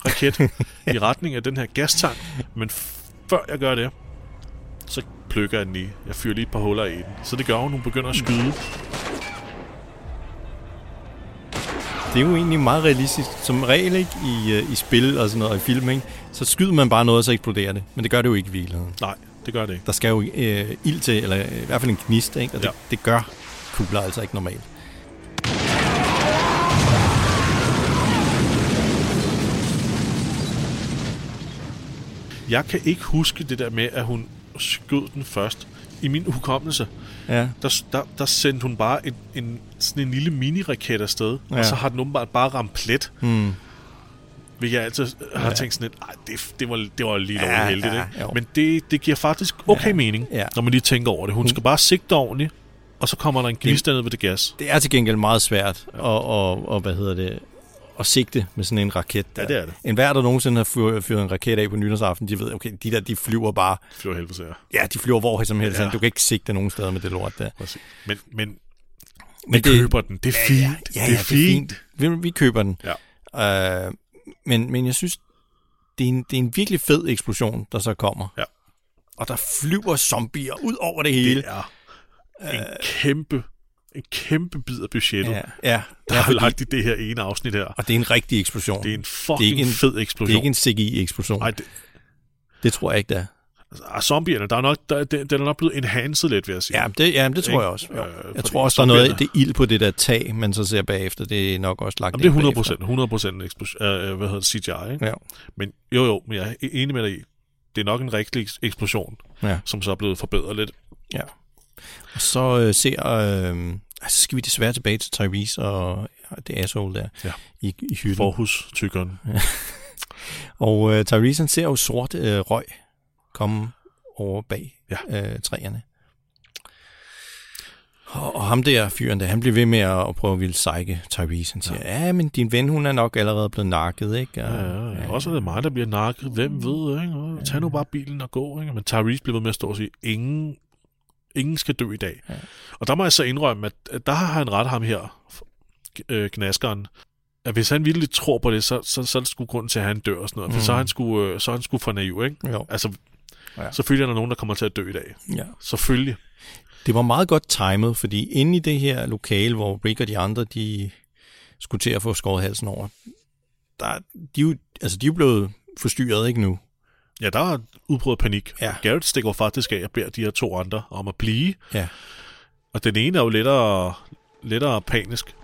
raket i retning af den her gastank, men før jeg gør det, så plukker jeg den i. Jeg fyrer lige et par huller i den. Så det gør hun, hun begynder at skyde. Det er jo egentlig meget realistisk. Som regel ikke i, øh, i spil og sådan noget, og i film, ikke? så skyder man bare noget, og så eksploderer det. Men det gør det jo ikke i virkeligheden. Nej, det gør det ikke. Der skal jo øh, ild til, eller i hvert fald en gnist, ikke? og det, Ja. det gør kugler altså ikke normalt. Jeg kan ikke huske det der med, at hun skød den først. I min hukommelse, Ja. der, der, der sendte hun bare en, en, sådan en lille mini-raket afsted, ja. Ja. og så har den åbenbart bare ramt plet. Hmm. Vil jeg altid har Ja. tænkt sådan lidt, "Ej, det, det, var, det var lige Ja, lovligt heldigt, ja, ikke? jo. Men det, det giver faktisk okay Ja, mening, ja. når man lige tænker over det. Hun skal bare sigte ordentligt, og så kommer der en gnist ned ved det gas. Det er til gengæld meget svært at, og, og, hvad hedder det, at sigte med sådan en raket. Der. Ja, det er det. En hver, der nogensinde har fyret, en raket af på nytårsaften, de ved, okay, de der, de flyver bare, Flyver helvede sig. ja, de flyver hvor som helst. Ja. Ja. Du kan ikke sigte nogen steder med det lort der. Præcis. Men, men, men vi køber den. Det er fint. Ja, ja, det er fint. Vi, vi køber den. Ja. Øh, men, men jeg synes, det er, en, det er en virkelig fed eksplosion, der så kommer. Ja. Og der flyver zombier ud over det hele. Det er en kæmpe, en kæmpe bid af budgettet, Ja, ja. der ja, har lagt i det her ene afsnit her. og det er en rigtig eksplosion. Det er en fucking Det er ikke en- fed det eksplosion. er ikke en CGI-eksplosion. Ej, det, Det tror jeg ikke, det er. altså, ah, zombierne, der er nok, der, den, den er nok blevet enhanced lidt, vil jeg sige. Ja, det, ja, det tror Ikke? jeg også. Jo. Øh, jeg tror også, der er noget det er ild på det der tag, man så ser bagefter. Det er nok også lagt Jamen, det er ind 100 bagefter. procent, 100 procent eksplosion, øh, hvad hedder det, CGI, ikke? Ja. Men jo, jo, men jeg er enig med dig i, det er nok en rigtig eks- eksplosion, Ja. som så er blevet forbedret lidt. ja. Og så øh, ser... Øh, så skal vi desværre tilbage til Tyrese og det asshole der Ja. i, i hytten. Forhus-tykkeren. Og øh, Tyrese han ser jo sort øh, røg komme over bag Ja. øh, træerne. Og, og ham der fyren der, han bliver ved med at, at prøve at ville psyke Tyrese. Han siger, ja. ja, men din ven, hun er nok allerede blevet nakket, ikke? Og, Ja, ja, ja. Også er det mig, der bliver nakket. Hvem ved, ikke? Og Tag nu bare bilen og gå, ikke? Men Tyrese bliver ved med at stå og sige, ingen, ingen skal dø i dag. Ja. Og der må jeg så indrømme, at, at der har han ret ham her, øh, gnaskeren, at hvis han virkelig tror på det, så, så, så er det sgu grund til, at han dør og sådan noget. For Mm. så er han sgu, øh, så er han sgu for naiv, ikke? Jo. Altså, Ja. selvfølgelig er der nogen, der kommer til at dø i dag. Ja. Selvfølgelig. Det var meget godt timet, fordi inde i det her lokale, hvor Rick og de andre, de skulle til at få skåret halsen over, der, de, er jo, altså, de er blevet forstyrret, ikke nu? Ja, der er udbrudt panik. Ja. Garrett stikker faktisk af og beder de her to andre om at blive. Ja. Og den ene er jo lettere, lettere panisk.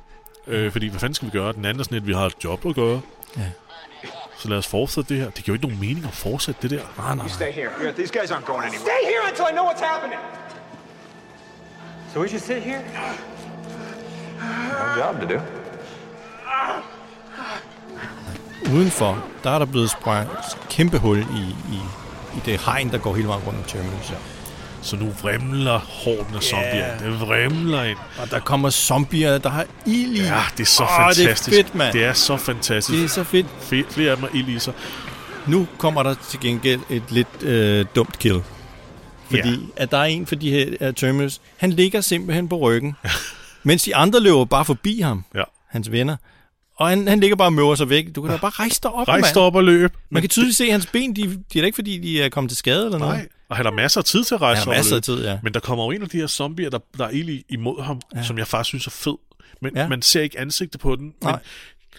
Øh, fordi, hvad fanden skal vi gøre? Den anden er sådan lidt, vi har et job at gøre. Ja. Så lad os fortsætte det her. Det giver jo ikke nogen mening at fortsætte det der. Nej, nej, Stay here. Yeah, these guys aren't going anywhere. Stay here until I know what's happening. So we should sit here? No job to do. Udenfor, der er der blevet sprængt kæmpe hul i, i, i det hegn, der går hele vejen rundt om Terminus. Så nu vrimler hården af zombier. Ja. Det vrimler ind. Og der kommer zombier, der har ild i. Ja, det er så Åh, fantastisk. det er fedt, mand. Det er så fantastisk. Det er så fedt. Fe- flere af dem er ild i sig. Nu kommer der til gengæld et lidt øh, dumt kill. Fordi Ja. at der er en for de her uh, Terminus, han ligger simpelthen på ryggen, mens de andre løber bare forbi ham, Ja. hans venner. Og han, han ligger bare og møver sig væk. Du kan da bare rejse dig op, Rejs mand. dig op og løb. Man kan tydeligt se, at hans ben, de, de er da ikke, fordi de er kommet til skade eller noget. Nej, og han har masser af tid til at rejse sig op og masser af løbe. tid, ja. Men der kommer jo en af de her zombier, der, der er i- imod ham, ja. som jeg faktisk synes er fed. Men Ja. man ser ikke ansigtet på den. Men Nej.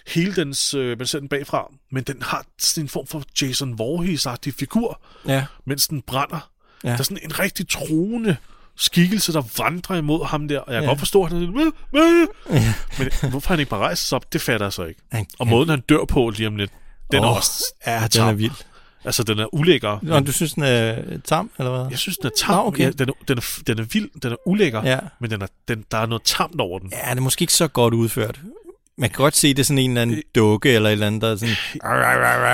hele dens, øh, man ser den bagfra, men den har sådan en form for Jason Voorhees-agtig figur, Ja. mens den brænder. Ja. Der er sådan en rigtig troende skikkelse, der vandrer imod ham der, og jeg kan Ja. godt forstå, at han er lidt, "Mæ, mæ." men hvorfor han ikke bare rejser sig op, det fatter jeg så ikke. Han- Og måden, han dør på lige om lidt, den oh, er også Ja, den er vild. Altså, den er ulækker. Nå, du synes, den er tam, eller hvad? Jeg synes, den er tam. Nå, okay. ja, den, er, den, er, den er vild, den er ulækker, Ja. men den er, den, der er noget tamt over den. Ja, det er måske ikke så godt udført. Man kan godt se, det er sådan en eller anden dukke, eller et eller andet, der er sådan...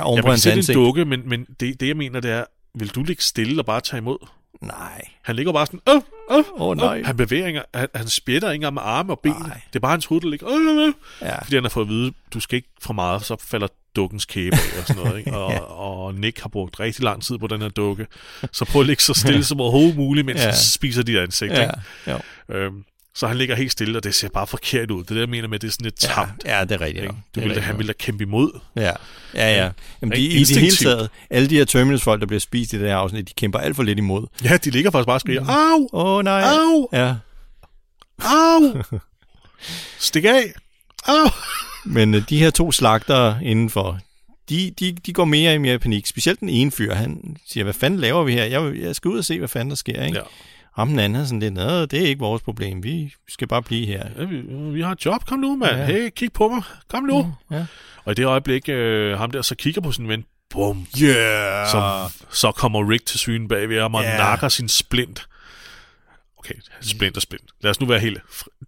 Oven Jeg på kan hans se, det er en dukke, men, men det, det, jeg mener, det er, vil du ligge stille og bare tage imod? Nej. Han ligger bare sådan, åh, åh, Åh, nej. Han bevæger ikke, han, han spjætter ikke engang med arme og ben. Nej. Det er bare hans hoved, der ligger, åh, åh. Ja. Fordi han har fået at vide, du skal ikke for meget, så falder dukkens kæbe af og sådan noget. Ikke? Og, Ja. og Nick har brugt rigtig lang tid på den her dukke. Så prøv at ligge så stille som overhovedet muligt, mens Ja. han spiser dit ansigt. Ja, Ikke? jo. Øhm, så han ligger helt stille, og det ser bare forkert ud. Det er det, jeg mener med, det er sådan lidt Ja, tamt. ja, det er rigtigt. Ikke? Du ville, han ville da kæmpe imod. Ja, ja, ja. Jamen, de? I det hele taget, alle de her Terminus-folk, der bliver spist i det her afsnit, de kæmper alt for lidt imod. Ja, de ligger faktisk bare og skriger, au, Åh, oh, nej. Au! Ja, au, stik af, au. men øh, de her to slagtere indenfor, de, de, de går mere og mere i panik. Specielt den ene fyr, han siger, hvad fanden laver vi her? Jeg, jeg skal ud og se, hvad fanden der sker, ikke? Ja. Ham den anden er sådan lidt, Nå, det er ikke vores problem, vi skal bare blive her. Ja, vi, vi har et job, kom nu, mand. Ja. Ja. Hey, kig på mig, kom nu. Ja. Og i det øjeblik, øh, ham der så kigger på sin ven, bum, Yeah! så, så kommer Rick til syne bagved ham og Ja. nakker sin splint. Okay, splint og splint. Lad os nu være helt...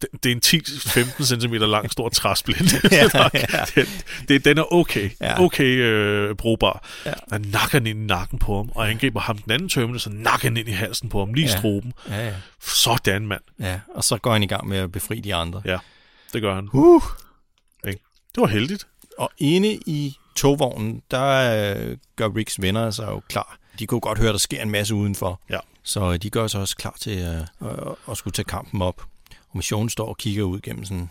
Det, det er en 10-15 cm lang stor træsplint. Ja, det, det, den er okay. Ja. Okay øh, brugbar. Ja. Han nakker den ind i nakken på ham, og angriber ham den anden tømmende, så nakker han ind i halsen på ham, lige Ja. struben. Ja, ja. Sådan, mand. ja, og så går han i gang med at befri de andre. Ja, det gør han. Uh. Det var heldigt. Og inde i togvognen, der øh, gør Ricks venner sig jo klar. De kunne godt høre, der sker en masse udenfor. Ja. Så øh, de gør sig også klar til øh, at, at skulle tage kampen op. Og missionen står og kigger ud gennem sådan...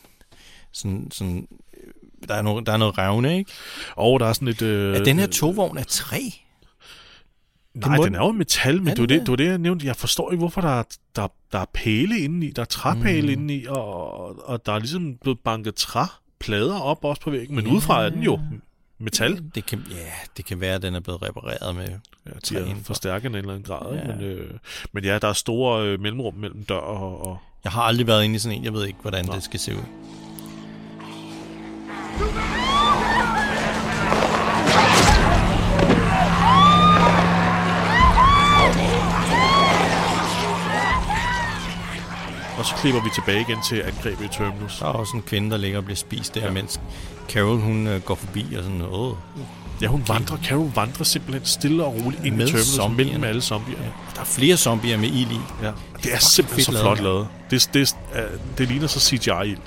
sådan, sådan øh, der, er noget, der er noget revne, ikke? Og der er sådan et... Øh, Er den her togvogn af træ? Nej, må den er jo metal, men Er det den det, det? det var det, jeg nævnte. Jeg forstår ikke, hvorfor der er, der, der er pæle indeni. Der er træpæle mm. indeni, og, og der er ligesom blevet banket træplader op også på væggen. Men ja. udefra er den jo metal. Det kan, ja, det kan være, at den er blevet repareret med Ja, træ de er forstærket i en eller anden grad. Ja. Men, øh, men ja, der er store øh, mellemrum mellem dør og... og Jeg har aldrig været inde i sådan en. Jeg ved ikke, hvordan det skal se ud. og så klipper vi tilbage igen til angrebet i Terminus. Der er også en kvinde, der ligger og bliver spist der, ja. mens Carol hun øh, går forbi og sådan, åh, Ja, hun vandrer, Carol vandrer simpelthen stille og roligt ind Med i Terminus zombierne. mellem alle zombierne. der er flere zombier med ild i. Ja. Det er simpelthen så flot lavet. Det, det, det, det ligner så CGI-ild.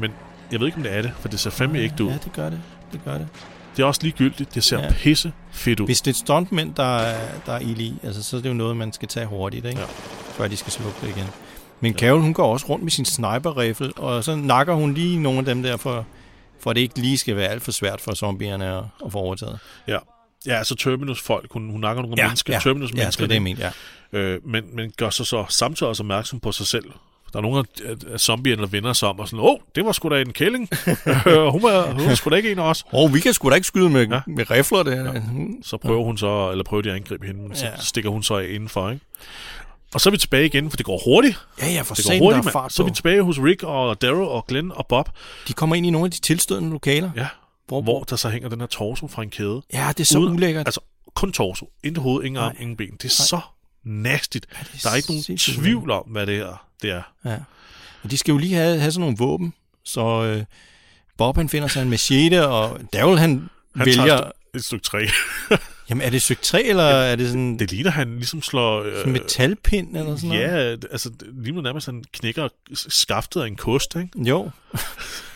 Men jeg ved ikke, om det er det, for det ser fandme ægte ud. Ja, det gør det. Det gør det. Det er også ligegyldigt. Det ser Ja. ja. pisse fedt ud. Hvis det er stuntmænd, der er, der er ild i, altså, så er det jo noget, man skal tage hurtigt, ikke? Ja. før de skal slukke det igen. Men Carol, hun går også rundt med sin sniper-rifle, og så nakker hun lige nogle af dem der, for, for at det ikke lige skal være alt for svært for zombierne at, at få overtaget. Ja. Ja, altså Terminus-folk, hun, hun nakker nogle mennesker, ja, Terminus-mennesker, ja, det er det, jeg ja. øh, men, men gør sig så samtidig også opmærksom på sig selv. Der er nogle af, zombierne, der vender sig om og sådan, åh, oh, det var sgu da en kælling. Øh, hun, var, hun var sgu da ikke en af os. Åh, oh, vi kan sgu da ikke skyde med, ja. Ja. med rifler der. Ja. Så prøver hun så, eller prøver de at angribe hende, men så Ja. stikker hun så indenfor, ikke? Og så er vi tilbage igen, for det går hurtigt. Ja, ja, for Det går der hurtigt, er fart Så er vi tilbage hos Rick og Daryl og Glenn og Bob. De kommer ind i nogle af de tilstødende lokaler. Ja, Hvor, hvor der så hænger den her torso fra en kæde. Ja, det er så Uden- ulækkert. Altså, kun torso. Intet hoved, ingen arm, Nej. ingen ben. Det er så nastigt. det er Der er ikke nogen tvivl om, hvad det er. Det er. Ja. Og de skal jo lige have, have sådan nogle våben, så øh, Bob han finder sig en machete, og Daryl han, Han vælger... et stykke træ. Jamen, er det stykke træ, eller er det sådan, Det ligner, han ligesom slår... Øh, sådan metalpind, eller sådan noget? Ja, altså lige nu nærmest han knækker skaftet af en kost, ikke? Jo.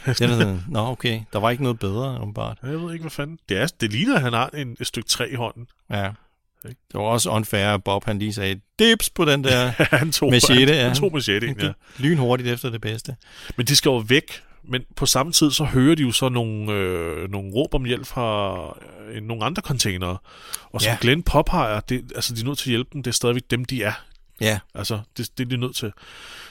det er sådan, nå okay, der var ikke noget bedre, åbenbart. Jeg ved ikke, hvad fanden. Det, er, det ligner, at han har en, et stykke træ i hånden. Ja. Det var også unfair, at Bob han lige sagde, dips på den der han tog, machete. han, ja. han tog machete, ja. lynhurtigt efter det bedste. Men de skal jo væk. Men på samme tid, så hører de jo så nogle, øh, nogle råb om hjælp fra øh, nogle andre containere. Og som Ja. Glenn påpeger, det, altså de er nødt til at hjælpe dem. Det er stadigvæk dem, de er. Ja, Altså, det, det er de nødt til.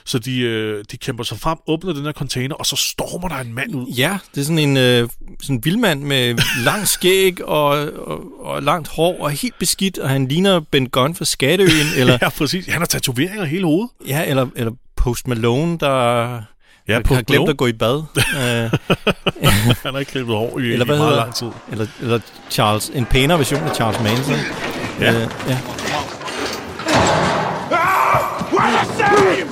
Så de, øh, de kæmper sig frem, åbner den her container, og så stormer der en mand ud. ja det er sådan en øh, sådan en vildmand med lang skæg og, og, og langt hår og helt beskidt, og han ligner Ben Gunn fra Skatteøen, eller, Ja, præcis. Han har tatoveringer hele hovedet. ja, eller, eller Post Malone, der Ja, har Post glemt at gå i bad. øh, Han har ikke klippet hår i, Eller i meget lang tid. eller, eller Charles, en pænere version af Charles Manson. Ja. Øh, ja. We're the same!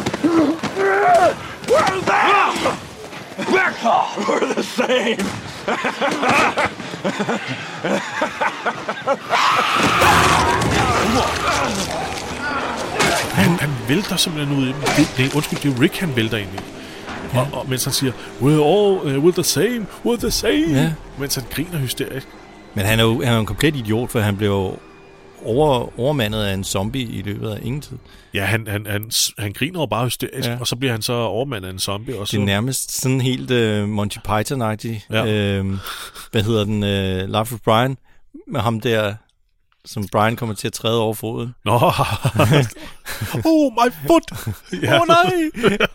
We're them! We're the same! Han, han vælter simpelthen ud i dem. Det, det, undskyld, det er Rick, han vælter ind i. Og, og mens han siger, we're all uh, we're the same, we're the same. Ja. Mens han griner hysterisk. Men han er jo, han er jo en komplet idiot, for han blev over, overmandet af en zombie i løbet af ingen tid. Ja, han, han, han, han griner jo bare hysterisk, Ja. ja. og så bliver han så overmandet af en zombie. Og så, Det er nærmest sådan helt uh, Monty Python-agtigt. Ja. Øhm, hvad hedder den? Uh, Life of Brian. Med ham der, som Brian kommer til at træde over foden. Nå, oh my foot! Åh oh, nej!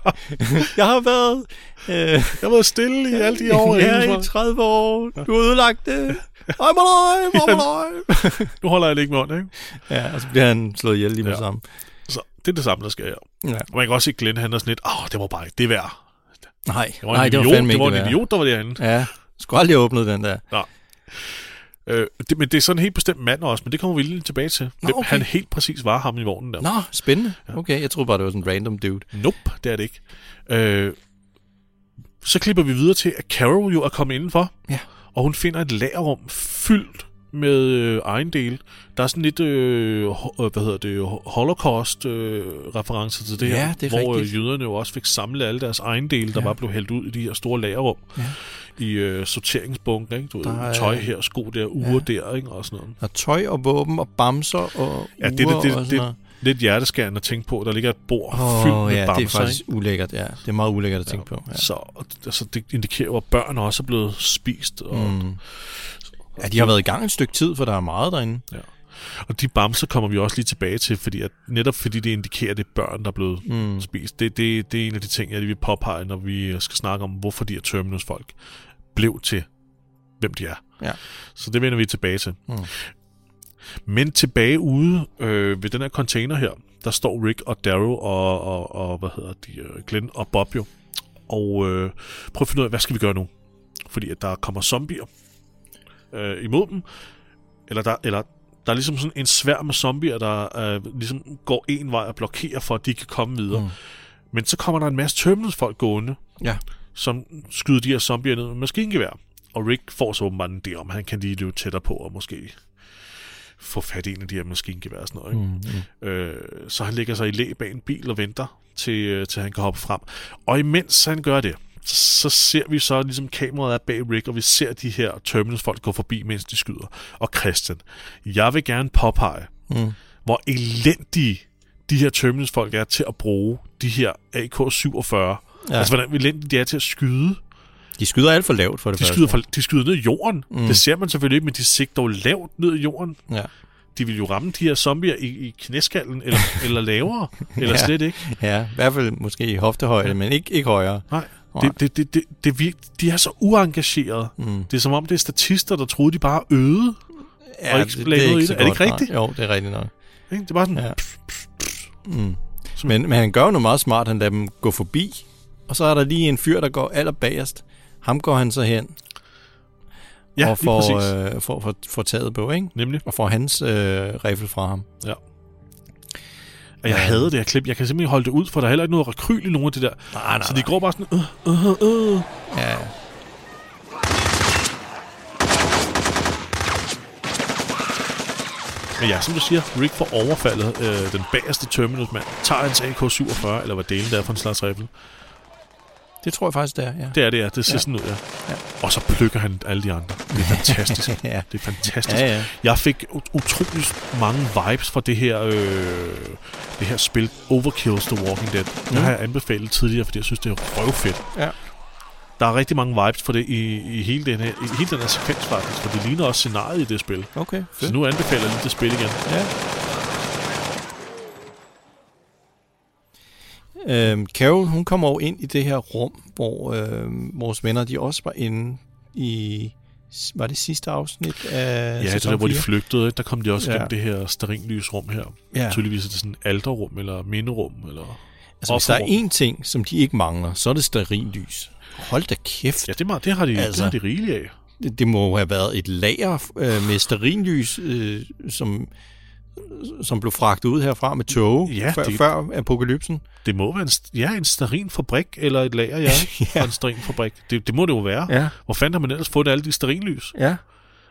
jeg har været... Øh, Jeg har været stille i alle de år. ja, i 30 år. Du har ødelagt det. I'm alive, I'm alive. Nu holder jeg ikke mund, ikke? ja, og så bliver han slået ihjel lige med Ja. sammen. Så det er det samme, der sker her. Ja. Og man kan også se Glenn, han er sådan lidt, åh, oh, det var bare ikke det værd. Nej, Det var nej, en det var idiot, fandme det var en idiot, der var derinde. Ja, skulle aldrig have åbnet den der. Øh, det, men det er sådan en helt bestemt mand også, men det kommer vi lige tilbage til. Hvem okay. han helt præcis var ham i vognen der. Nå, spændende. Okay, jeg troede bare, det var sådan en random dude. Nope, det er det ikke. Øh, så klipper vi videre til, at Carol jo er kommet indenfor. Ja. Og hun finder et lagerrum fyldt med øh, ejendele. Der er sådan lidt, øh, øh, hvad hedder det, holocaust-referencer til det Ja, her. det er hvor rigtigt. Øh, jøderne jo også fik samlet alle deres ejendele, der Ja. bare blev hældt ud i de her store lagerrum. Ja. I øh, sorteringsbunker, ikke? Du ved, Der er- tøj her, sko der, uger der, ikke? Og sådan noget. Og tøj og våben og bamser og Ja, det, uger det, det, og det, sådan det, noget. lidt hjerteskærende at tænke på. Der ligger et bord Åh, fyldt med ja, bamser, det er faktisk ikke? ulækkert, ja. Det er meget ulækkert at tænke på. Ja. Så altså, det indikerer jo, at børn også er blevet spist. Og, mm. ja, de har været i gang et stykke tid, for der er meget derinde. Og de bamser kommer vi også lige tilbage til, fordi at, netop fordi det indikerer, at det er børn, der er blevet mm. spist. Det, det, det er en af de ting, jeg vil påpege, når vi skal snakke om, hvorfor de her Terminus-folk blev til, hvem de er. Ja. Så det vender vi tilbage til. Mm. Men tilbage ude øh, ved den her container her, der står Rick og Darrow og, og, og hvad hedder de, øh, Glenn og Bob jo. Og øh, prøv at finde ud af, hvad skal vi gøre nu? Fordi at der kommer zombier øh, imod dem. Eller der, eller der er ligesom sådan en svær med zombier, der øh, ligesom går en vej og blokerer for, at de kan komme videre. Mm. Men så kommer der en masse Terminus-folk gående, Ja. som skyder de her zombier ned med maskingevær. Og Rick får så åbenbart en idé om, han kan lige løbe tættere på og måske få fat i en af de her maskingevær og sådan noget. Ikke? Mm, mm. Øh, så han lægger sig i læ bag en bil og venter, til, øh, til han kan hoppe frem. Og imens han gør det, så ser vi så ligesom kameraet er bag Rick, og vi ser de her Terminus-folk gå forbi, mens de skyder. Og Christian, jeg vil gerne påpege, mm. hvor elendige de her Terminus-folk er til at bruge de her AK-47. Ja. Altså, hvordan elendige de er til at skyde. De skyder alt for lavt for det De første. skyder, for, de skyder ned i jorden. Mm. Det ser man selvfølgelig ikke, men de sigter jo lavt ned i jorden. Ja. De vil jo ramme de her zombier i, i knæskallen, eller, eller lavere, eller Ja. slet ikke. ja, i hvert fald måske i hoftehøjde, ja. men ikke, ikke højere. Nej. Det, det, det, det, det virker, de er så uengagerede. Mm. Det er som om, det er statister, der troede, de bare øvede. Ja, Og ikke lagde noget i så det. Er det ikke rigtigt? Nej. Jo, det er rigtigt nok. Ikke? Det er bare sådan, Ja. ja. Men, men han gør jo noget meget smart. Han lader dem gå forbi, og så er der lige en fyr, der går allerbagerst. Ham går han så hen ja og får, øh, får, får, får taget på, ikke? Nemlig. Og får hans øh, riffel fra ham. Ja. Og jeg havde det her klip. Jeg kan simpelthen ikke holde det ud, for der er heller ikke noget rekryl i nogle af det der. Nej, nej, så de går bare sådan, øh, øh, øh. Ja, Men ja, som du siger, Rick får overfaldet øh, den bagerste Terminus-mand, tager hans AK-47, eller hvad delen der er for en slags rifle. Det tror jeg faktisk, det er, ja. Det er det, ja. Det ser ja. sådan ud, ja. ja. Og så plukker han alle de andre. Det er fantastisk. Ja. Det er fantastisk. Ja, ja. Jeg fik ut- utrolig mange vibes fra det her, øh, det her spil, Overkills The Walking Dead. Mm. Det har jeg anbefalet tidligere, fordi jeg synes, det er røvfedt. Ja. Der er rigtig mange vibes for det i, i, hele, den her, i hele den her sekvens faktisk, for det ligner også scenariet i det spil. Okay, Så fedt. nu anbefaler jeg lige det spil igen. Ja. Øhm, Carol, hun kommer jo ind i det her rum, hvor øh, vores venner, de også var inde i... Var det sidste afsnit af Ja, det der, hvor de 4? flygtede, ikke? der kom de også Ja. gennem det her sterinlysrum her. Ja. Tydeligvis er det sådan et alterrum, eller minderum, eller... Altså, hvis der er én ting, som de ikke mangler, så er det sterillys. Hold da kæft. Ja, det, må, det, har de, altså, det har de rigeligt af. Det, det må have været et lager øh, med sterillys, øh, som, som blev fragtet ud herfra med tog Ja, før, det- før apokalypsen. Det må være en, ja, en stearinfabrik, eller et lager, ja, Ja. en stearinfabrik. Det, det må det jo være. Ja. Hvor fanden har man ellers fået alle de stearinlys? Ja.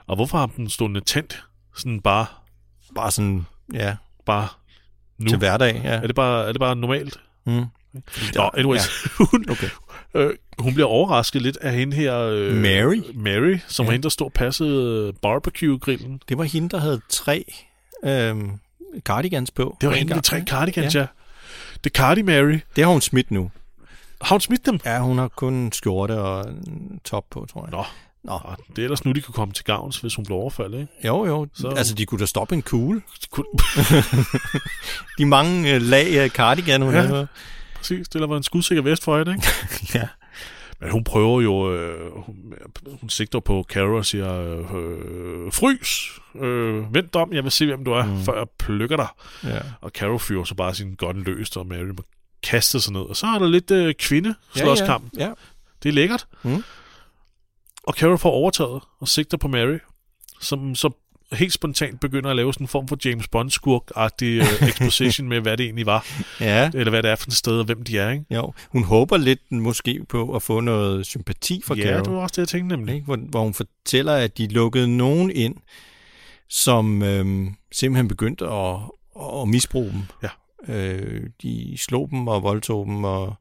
Og hvorfor har den stående tændt? Sådan bare, Bare sådan, ja, bare nu. til hverdag. Ja. Er, det bare, er det bare normalt? Mm. Nå, anyways. Ja. hun, okay. øh, hun bliver overrasket lidt af hende her... Øh, Mary. Mary, som ja. var hende, der stod og passede barbecue-grillen. Det var hende, der havde tre øh, cardigans på. Det var hende med tre cardigans, ja. ja. Det Cardi Mary. Det har hun smidt nu. Har hun smidt dem? Ja, hun har kun skjorte og top på, tror jeg. Nå. Nå. Det er ellers nu, de kunne komme til gavns, hvis hun blev overfaldet, ikke? Jo, jo. Så... Altså, de kunne da stoppe en kugle. De, kunne... de mange uh, lag af cardigan, hun ja. havde. Præcis, det var en skudsikker vest for hende, ikke? ja. Men hun prøver jo, øh, hun, hun sigter på Carol og siger, øh, frys, øh, vent om, jeg vil se, hvem du er, mm. før jeg plukker dig. Ja. Og Carol fyrer så bare sin gun løst, og Mary må kaste sig ned. Og så er der lidt øh, kvinde slåskamp. Ja, ja. ja. Det er lækkert. Mm. Og Carol får overtaget og sigter på Mary, som så helt spontant begynder at lave sådan en form for James Bond-skurk-agtig uh, exposition med, hvad det egentlig var. Ja. Eller hvad det er for et sted, og hvem de er, ikke? Jo, hun håber lidt måske på at få noget sympati fra ja, Carol. Ja, det var også det, jeg tænkte nemlig. Ikke? Hvor, hvor hun fortæller, at de lukkede nogen ind, som øhm, simpelthen begyndte at, at misbruge dem. Ja. Øh, de slog dem og voldtog dem, og,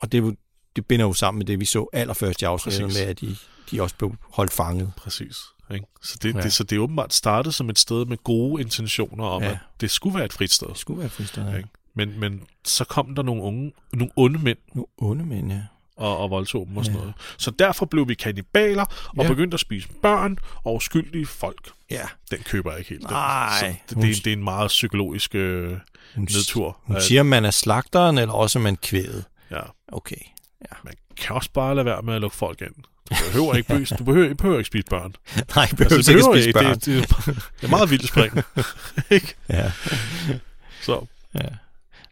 og det, det binder jo sammen med det, vi så allerførst i afsnittet med, at de, de også blev holdt fanget. Præcis. Ikke? Så, det, ja. det, så det er åbenbart startet som et sted med gode intentioner om, ja. at det skulle være et frit sted. Det skulle være et frit sted, ja. Ikke? Men, men så kom der nogle unge, nogle onde mænd. Nogle onde mænd, ja. Og, og voldtog dem og sådan ja. noget. Så derfor blev vi kanibaler og ja. begyndte at spise børn og uskyldige folk. Ja. Den køber jeg ikke helt. Nej. Så det, det, er, det er en meget psykologisk øh, hun, nedtur. Hun siger, man er slagteren, eller også man kvædet. Ja. Okay. Ja. Man kan også bare lade være med at lukke folk ind. Du behøver ikke, bøs, du behøver, behøver ikke spise børn. Nej, du behøver, altså, behøver ikke spise børn. Det, det, det er meget vildt spring. ikke? Ja. Så. Ja.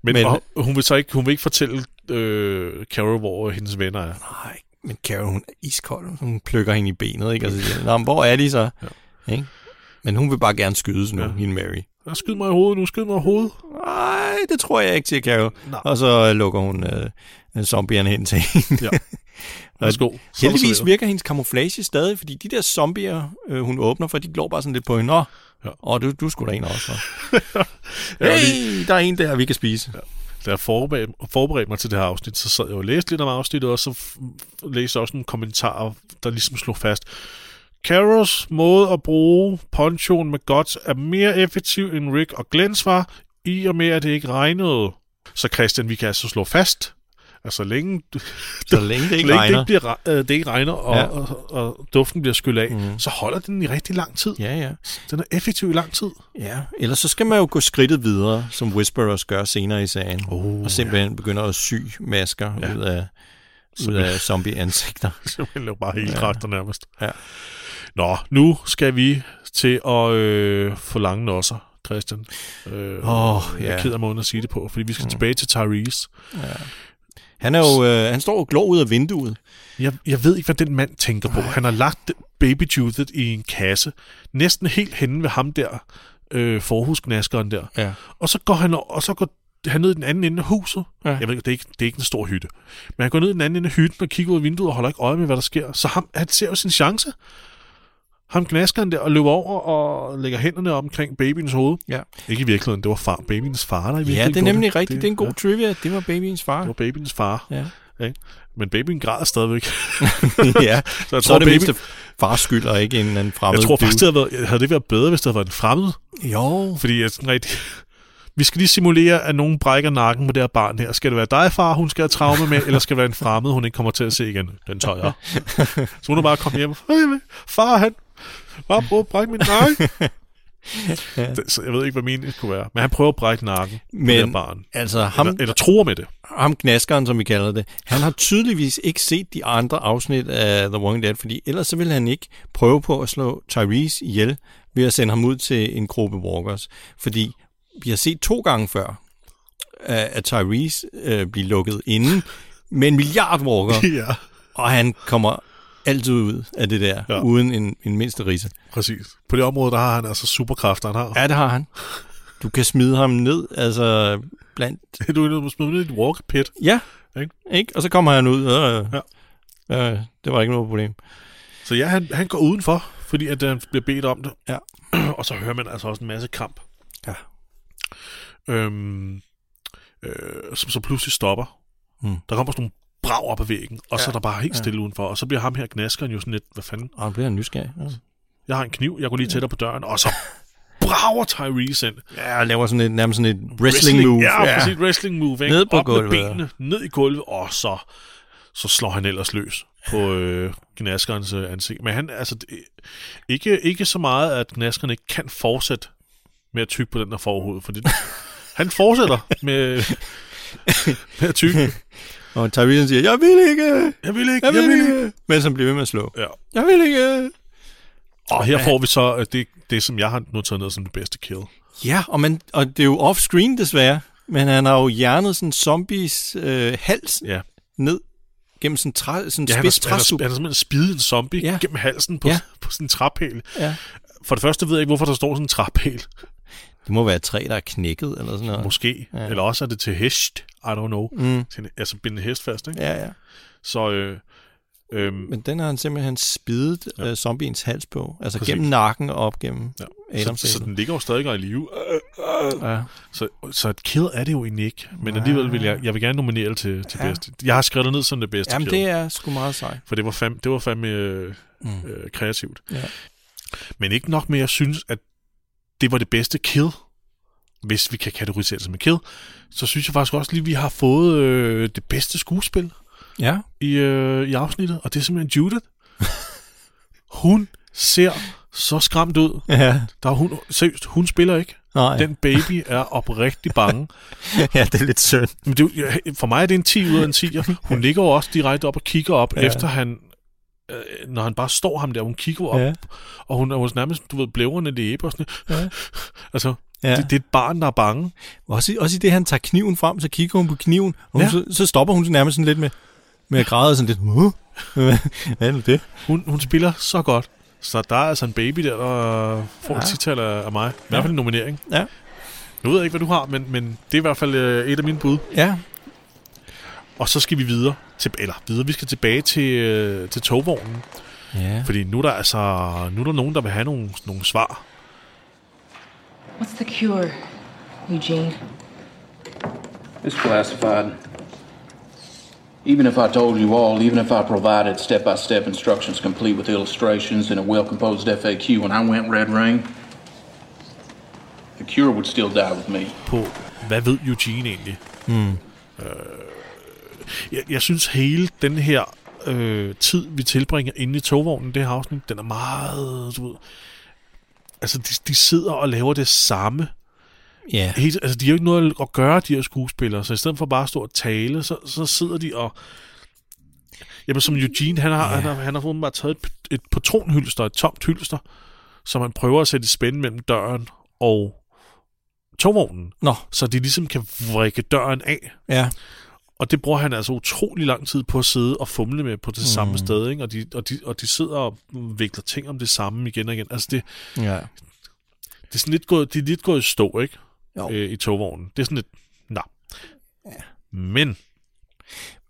Men, men og, hun vil så ikke, hun vil ikke fortælle øh, Carol, hvor hendes venner er. Nej, men Carol, hun er iskold. Hun plukker hende i benet, ikke? Altså, Nå, hvor er de så? Ja. Ikke? Men hun vil bare gerne skydes nu, ja. hende Mary. Jeg skyd mig i hovedet nu, skyd mig i hovedet. Nej, det tror jeg ikke, til Carol. Nej. Og så lukker hun øh, zombierne hen til hende. Ja. Værsgo. Heldigvis virker hendes kamuflage stadig, fordi de der zombier, øh, hun åbner for, de glår bare sådan lidt på hende. Nå, ja. og du, du skulle da en også. hey, der er en der, vi kan spise. Ja. Da jeg forberedte, forberedte mig til det her afsnit, så sad jeg og læste lidt om afsnittet, og så læste jeg også en kommentar, der ligesom slog fast, Carols måde at bruge ponchoen med godt er mere effektiv end Rick og Glens var, i og med at det ikke regnede. Så Christian, vi kan altså slå fast, at så længe, så længe det ikke længe regner, det ikke, bliver, øh, det ikke regner og, ja. og, og, og duften bliver skyllet af, mm. så holder den i rigtig lang tid. Ja, ja. Den er effektiv i lang tid. Ja, ellers så skal man jo gå skridtet videre, som Whisperers gør senere i sagen, oh, og simpelthen ja. begynder at sy masker ja. ud af, ud af zombie-ansigter. Simpelthen jo bare hele ja. nærmest. Ja. Nå, nu skal vi til at øh, få lange nosser. Christian. Øh, oh, jeg er ked af måden at sige det på, fordi vi skal mm. tilbage til Tyrese. Ja. Han, er jo, øh, han står og glår ud af vinduet. Jeg, jeg ved ikke, hvad den mand tænker på. Han har lagt Baby Judith i en kasse, næsten helt henne ved ham der, øh, forhusknaskeren der. Ja. Og så går han, og så går han ned i den anden ende af huset. Ja. Jeg ved ikke, det er ikke, det er ikke en stor hytte. Men han går ned i den anden ende af hytten og kigger ud af vinduet og holder ikke øje med, hvad der sker. Så ham, han ser jo sin chance ham knaskeren der og løber over og lægger hænderne omkring babyens hoved. Ja. Ikke i virkeligheden, det var far, babyens far, der i Ja, det er nemlig det. rigtigt. Det, det er en god ja. trivia. Det var babyens far. Det var babyens far. Ja. Ikke? Men babyen græder stadigvæk. ja, så, jeg så tror, er det baby... mindste fars skyld, og ikke en, en fremmed Jeg tror faktisk, det havde, været, havde det været bedre, hvis det havde været en fremmed. Jo. Fordi jeg sådan rigtig... Vi skal lige simulere, at nogen brækker nakken på det her barn her. Skal det være dig, far, hun skal have traume med, eller skal det være en fremmed, hun ikke kommer til at se igen? Den jeg. Så hun er bare komme hjem. Far, han, bare prøve at brække min nakke. ja. Så jeg ved ikke, hvad min kunne være. Men han prøver at brække nakken Men, på barn. Altså, ham, eller, eller tror med det. Ham knaskeren, som vi kalder det, han har tydeligvis ikke set de andre afsnit af The Walking Dead, fordi ellers så vil han ikke prøve på at slå Tyrese ihjel ved at sende ham ud til en gruppe walkers. Fordi vi har set to gange før, at Tyrese øh, bliver lukket inde med en milliard walker, ja. og han kommer altid ud af det der, ja. uden en, en mindste risse. Præcis. På det område, der har han altså superkræfter, han har. Ja, det har han. Du kan smide ham ned, altså blandt... du kan smide ham ned i et walk pit. Ja, ikke? ikke? Og så kommer han ud, og ja. øh, det var ikke noget problem. Så ja, han, han går udenfor, fordi at han bliver bedt om det. Ja. og så hører man altså også en masse kamp. Ja. øhm, øh, som så pludselig stopper. Mm. Der kommer sådan nogle brag op ad væggen, og ja. så er der bare helt stille ja. udenfor, og så bliver ham her gnaskeren jo sådan lidt, hvad fanden, Og han bliver nysgerrig. Ja. jeg har en kniv, jeg går lige tættere på døren, og så brager Tyrese ind. Ja, og laver sådan et, nærmest sådan et wrestling, move. Ja, ja. præcis, wrestling move. Ikke? Ned på Op gulvet. med benene, ned i gulvet, og så, så slår han ellers løs på øh, gnaskerens øh, ansigt. Men han, altså, det, ikke, ikke så meget, at gnaskeren ikke kan fortsætte med at tykke på den der forhoved, fordi han fortsætter med, med at tykke. Og Tyrese siger, jeg vil ikke, Jeg vil ikke, jeg vil ikke. Mens han bliver ved med at slå. Ja. Jeg vil ikke. Og her får vi så øh, det, det, som jeg har noteret ned som det bedste kill. Ja, og, man, og det er jo off-screen desværre, men han har jo hjernet sådan zombies øh, hals Ja. ned gennem sådan, træ, sådan Ja, spids træsup. han har simpelthen spidet en zombie Ja. gennem halsen på, Ja. på sådan en traphæl. Ja. For det første ved jeg ikke, hvorfor der står sådan en traphæl. Det må være et træ, der er knækket eller sådan noget. Måske. Ja. Ja. Eller også er det til hest. I don't know. Mm. Til altså binde en hest fast, ikke? Ja, ja. Så, øh, øh, Men den har han simpelthen spidet ja. øh, zombiens hals på. Altså Præcis. gennem nakken og op gennem ja. Adams så, så den ligger jo stadig i live. ja. Så, så et kill er det jo egentlig ikke. Men alligevel vil jeg, jeg vil gerne nominere det til, til Ja. ja. bedste. Jeg har skrevet det ned som det bedste Jamen, kill. det er sgu meget sejt. For det var fandme, det var fandme øh, Mm. øh, kreativt. Ja. Men ikke nok med, at jeg synes, at det var det bedste kill, hvis vi kan kategorisere det som et kill, så synes jeg faktisk også lige, at vi har fået øh, det bedste skuespil Ja. i, øh, i afsnittet, og det er simpelthen Judith. Hun ser så skræmt ud. Ja. Der er hun, seriøst, hun spiller ikke. Nej. Den baby er oprigtig bange. ja, det er lidt synd. Men det, for mig er det en 10 ud af en 10. Hun ligger jo også direkte op og kigger op, ja. efter han, øh, når han bare står ham der, hun kigger op, Ja. og hun er jo nærmest, du ved, blævrende læbe og sådan Ja. Altså, Ja. det, det, er et barn, der er bange. Også i, også i det, han tager kniven frem, så kigger hun på kniven, og hun, Ja. så, så stopper hun nærmest sådan lidt med, med at græde sådan lidt. "Åh, Hvad er det? Hun, hun spiller så godt. Så der er altså en baby der, der får ja. Ja. et tital af, af mig. I hvert fald en nominering. Ja. Nu ved jeg ikke, hvad du har, men, men det er i hvert fald øh, et af mine bud. Ja. Og så skal vi videre. Til, eller videre, vi skal tilbage til, øh, til togvognen. Ja. Fordi nu er der altså nu er der nogen, der vil have nogle, nogle svar. What's the cure, Eugene? It's classified. Even if I told you all, even if I provided step by step instructions complete with illustrations and a well composed FAQ when I went Red Ring, the cure would still die with me. på, hvad ved Eugene egentlig? Mm. Øh, jeg, jeg synes hele den her øh, tid, vi tilbringer inde i togvognen, det her afsnit, den er meget, du ved, altså de, de sidder og laver det samme. Ja. Helt, altså de har jo ikke noget at gøre, de her skuespillere, så i stedet for bare at stå og tale, så, så sidder de og Jamen som Eugene, han har, Ja. han har, han har åbenbart taget et, et patronhylster, et tomt hylster, som han prøver at sætte i spænd mellem døren og togvognen, Nå. så de ligesom kan vrikke døren af. Ja. Og det bruger han altså utrolig lang tid på at sidde og fumle med på det mm. samme sted, ikke? Og, de, og, de, og de sidder og vikler ting om det samme igen og igen. Altså det, Ja. det er sådan lidt gået, de er lidt gået i stå, ikke? Jo. Øh, I togvognen. Det er sådan lidt, nej. Ja. Men,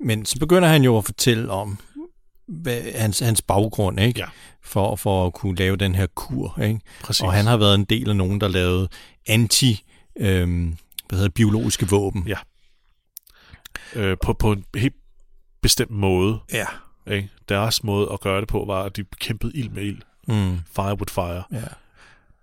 Men så begynder han jo at fortælle om hvad, hans, hans baggrund, ikke? Ja. For, for at kunne lave den her kur, ikke? Præcis. Og han har været en del af nogen, der lavede anti, øhm, hvad hedder biologiske våben. Ja. Øh, på, på en helt bestemt måde, Ja. ikke? Deres måde at gøre det på var, at de kæmpede ild med ild. Mm. Fire with fire. Ja.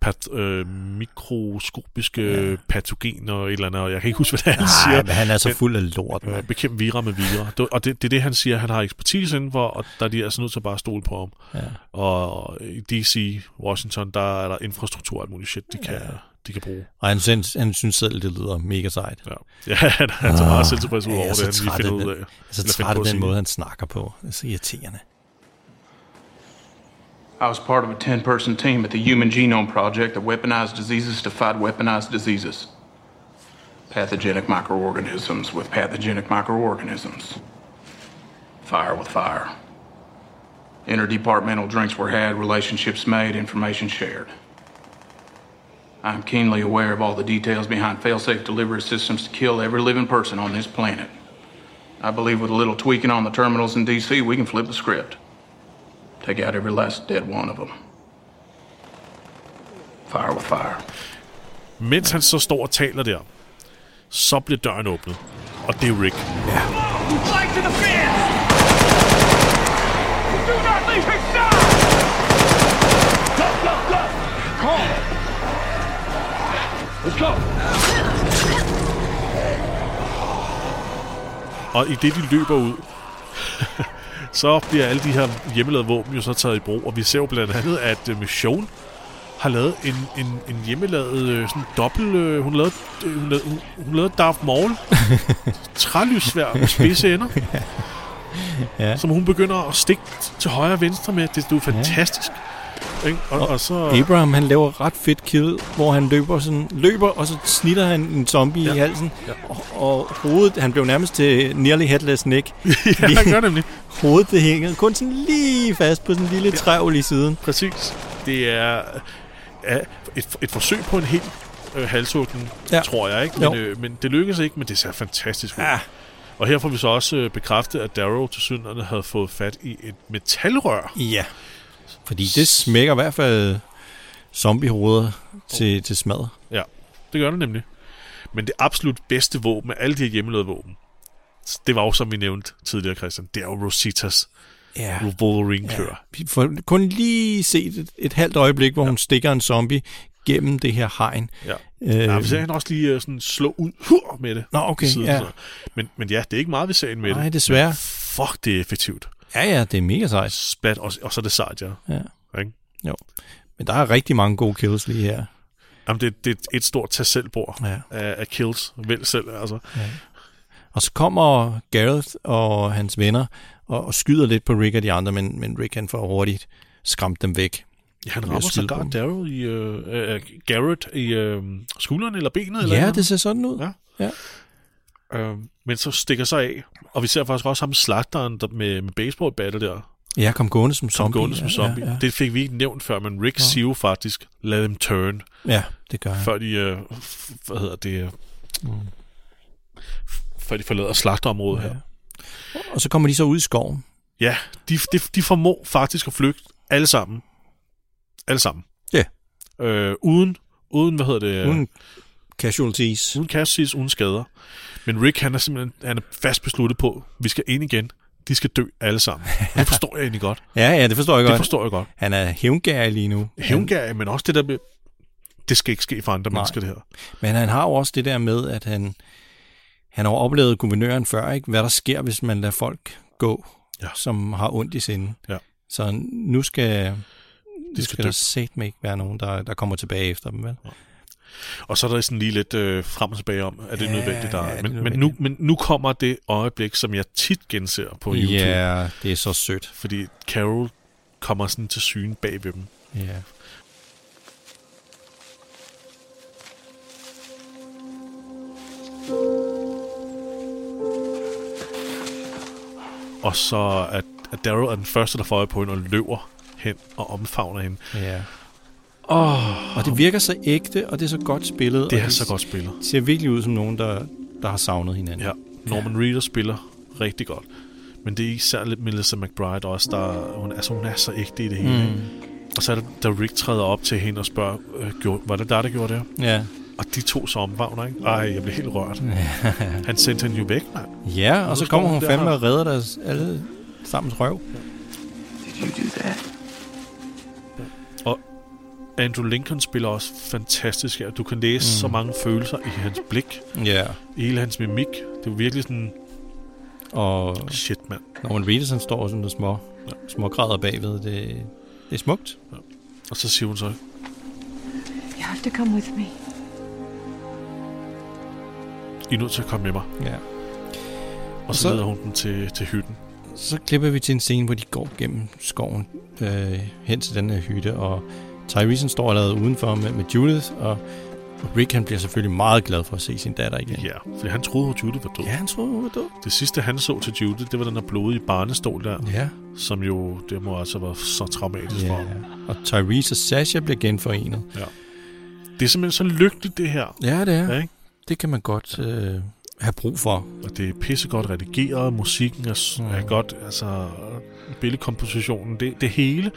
Pat, øh, mikroskopiske ja. patogener og et eller andet, og jeg kan ikke huske, hvad det er, han Nej, siger. men han er så fuld af lort, Øh, mand. bekæmpe vira med vira. Og det, det er det, han siger, han har ekspertise indenfor, og der er de altså nødt til at bare stole på ham. Ja. Og i DC, Washington, der er der infrastruktur og alt muligt shit, de kan, ja. De kan bruge. Og han, synes, han synes selv, det lyder mega sejt. Ja, ja han er så meget selvtilfreds ud over er det, han lige finder af ud af. Jeg er så træt af den måde, han snakker på. Det er så irriterende. I was part of a 10 person team at the Human Genome Project that weaponized diseases to fight weaponized diseases. Pathogenic microorganisms with pathogenic microorganisms. Fire with fire. Interdepartmental drinks were had, relationships made, information shared. I am keenly aware of all the details behind failsafe delivery systems to kill every living person on this planet. I believe with a little tweaking on the terminals in DC, we can flip the script. Take out every last dead one of them. Fire with fire. Mens han så står og taler der, Så bliver døren åbnet. Og det er Rick. Flank to the fence! Do not leave his side! Go, go, go! Come on! Let's go! Og i det, de løber ud, så bliver alle de her hjemmelavede våben jo så taget i brug. Og vi ser jo blandt andet, at uh, Michonne har lavet en, en, en hjemmelavet øh, sådan dobbelt... Øh, hun lavede, øh, hun lavede, hun, hun lavede Darth Maul. Trælyssvær med spidse ender. Ja. Som hun begynder at stikke til højre og venstre med. Det, det er jo fantastisk. Ikke? Og, og, så... Abraham, han laver ret fedt kill, hvor han løber, sådan, løber og så snitter han en zombie ja. i halsen. Ja. Og, og hovedet, han blev nærmest til nearly headless Nick. ja, han gør nemlig. Hovedet, det hænger kun sådan lige fast på sådan en lille trævl i siden. Præcis. Det er, er et, et forsøg på en helt øh, halshugning, Ja. ja. tror jeg. ikke. Jo. Men, øh, men det lykkedes ikke, men det ser fantastisk ud. Ja. Og her får vi så også øh, bekræftet, at Darrow til synderne havde fået fat i et metalrør. Ja. Fordi det smækker i hvert fald zombiehoveder til, til smad. Ja, det gør det nemlig. Men det absolut bedste våben af alle de her hjemmelavede våben, det var jo, som vi nævnte tidligere, Christian, det er jo Rositas Ja. Wolverine-klør. Vi får kun lige set et, et halvt øjeblik, hvor ja. hun stikker en zombie gennem det her hegn. Ja. Øh, Ja, vi ser hende også lige øh, sådan slå ud hur, med det. Nå, okay, siden, ja. så. Men, men ja, det er ikke meget, vi ser hende med Nej, det. desværre. Men fuck, det er effektivt. Ja, ja, det er mega sejt. Splat, og, og så er det sejt, ja. Ja. Ikke? Jo. Men der er rigtig mange gode kills lige her. Jamen, det, det er et stort tag selvbord Ja. af, af kills. Vælg selv, altså. Og så kommer Gareth og hans venner og, og skyder lidt på Rick og de andre, men, men Rick han får hurtigt skræmt dem væk. Ja, han rammer sågar. Darrow i, øh, øh, Garrett i øh, skulderen eller benet. Eller Ja, noget. det ser sådan ud. Ja. ja. Øh, men så stikker sig af. Og vi ser faktisk også ham slagteren der med, med baseballbatter der. Ja, kom gående som zombie. gående som Ja, zombie. Ja, ja. Det fik vi ikke nævnt før, men Rick Ja. siger jo faktisk, lad dem turn. ja det gør han. Før de, øh, hvad hedder det, øh, Mm. før de forlader slagterområdet her. Og så kommer de så ud i skoven. Ja, de, de, de formår faktisk at flygte alle sammen. Alle sammen. Ja. Øh, uden, uden, hvad hedder det? Uden casualties. Uden casualties, uden skader. Men Rick, han er simpelthen han er fast besluttet på, vi skal ind igen. De skal dø alle sammen. Og Det forstår jeg egentlig godt. Ja, ja, det forstår jeg Det godt. forstår jeg godt. Han er hævngærig lige nu. Hævngær, men også det der med, det skal ikke ske for andre Nej. mennesker, det her. Men han har jo også det der med, at han, han har oplevet guvernøren før, ikke? hvad der sker, hvis man lader folk gå, Ja. som har ondt i sinden. Ja. Så nu skal, nu skal skal, dø. der satme ikke være nogen, der, der kommer tilbage efter dem, vel? Og så er der sådan lige lidt øh, frem og tilbage om, er det Ja, nødvendigt? Der, ja, det er men, men, nu, men nu kommer det øjeblik, som jeg tit genser på YouTube. Ja, det er så sødt. Fordi Carol kommer sådan til syne bag ved dem. Ja. Og så at, at Daryl er den første, der får øje på hende og løber hen og omfavner hende. ja. Oh, Og det virker så ægte, og det er så godt spillet. det er så godt spillet. ser virkelig ud som nogen, der, der har savnet hinanden. Ja, Norman Reedus spiller rigtig godt. Men det er især lidt Melissa McBride også, der, hun, altså, hun er så ægte i det hele. Mm. Og så er det, da Rick træder op til hende og spørger, øh, gjorde, var det dig, der gjorde det? Ja. Og de to så omfavner, ikke? Ej, jeg blev helt rørt. Han sendte hende jo væk, mand. ja, og så står kommer hun der. fandme og redder deres alle sammen røv. Did you do that? Andrew Lincoln spiller også fantastisk her. Du kan læse mm. så mange følelser i hans blik, Ja. i hele hans mimik. Det er virkelig sådan, Og shit, mand. Norman Reedus, han står sådan og små, små græder bagved. Det, det er smukt. Og så siger hun så, You have to come with me. I er nødt til at komme med mig. Ja. Og så, så- så leder hun dem til, til hytten. Så klipper vi til en scene, hvor de går gennem skoven øh, hen til den her hytte, og Tyrese står allerede udenfor med, med Judith, og, og Rick han bliver selvfølgelig meget glad for at se sin datter igen. Ja, fordi han troede, at Judith var død. Ja, han troede, hun var død. Det sidste, han så til Judith, det var den der blodige barnestol der, Ja. som jo, det må altså være så traumatisk for ja. ham. Og Tyrese og Sasha bliver genforenet. Det er simpelthen så lykkeligt, det her. Ja, det er. Ja, ikke? Det kan man godt øh, have brug for. Og det er pissegodt redigeret, musikken er, mm. er godt, altså billedkompositionen, det, det hele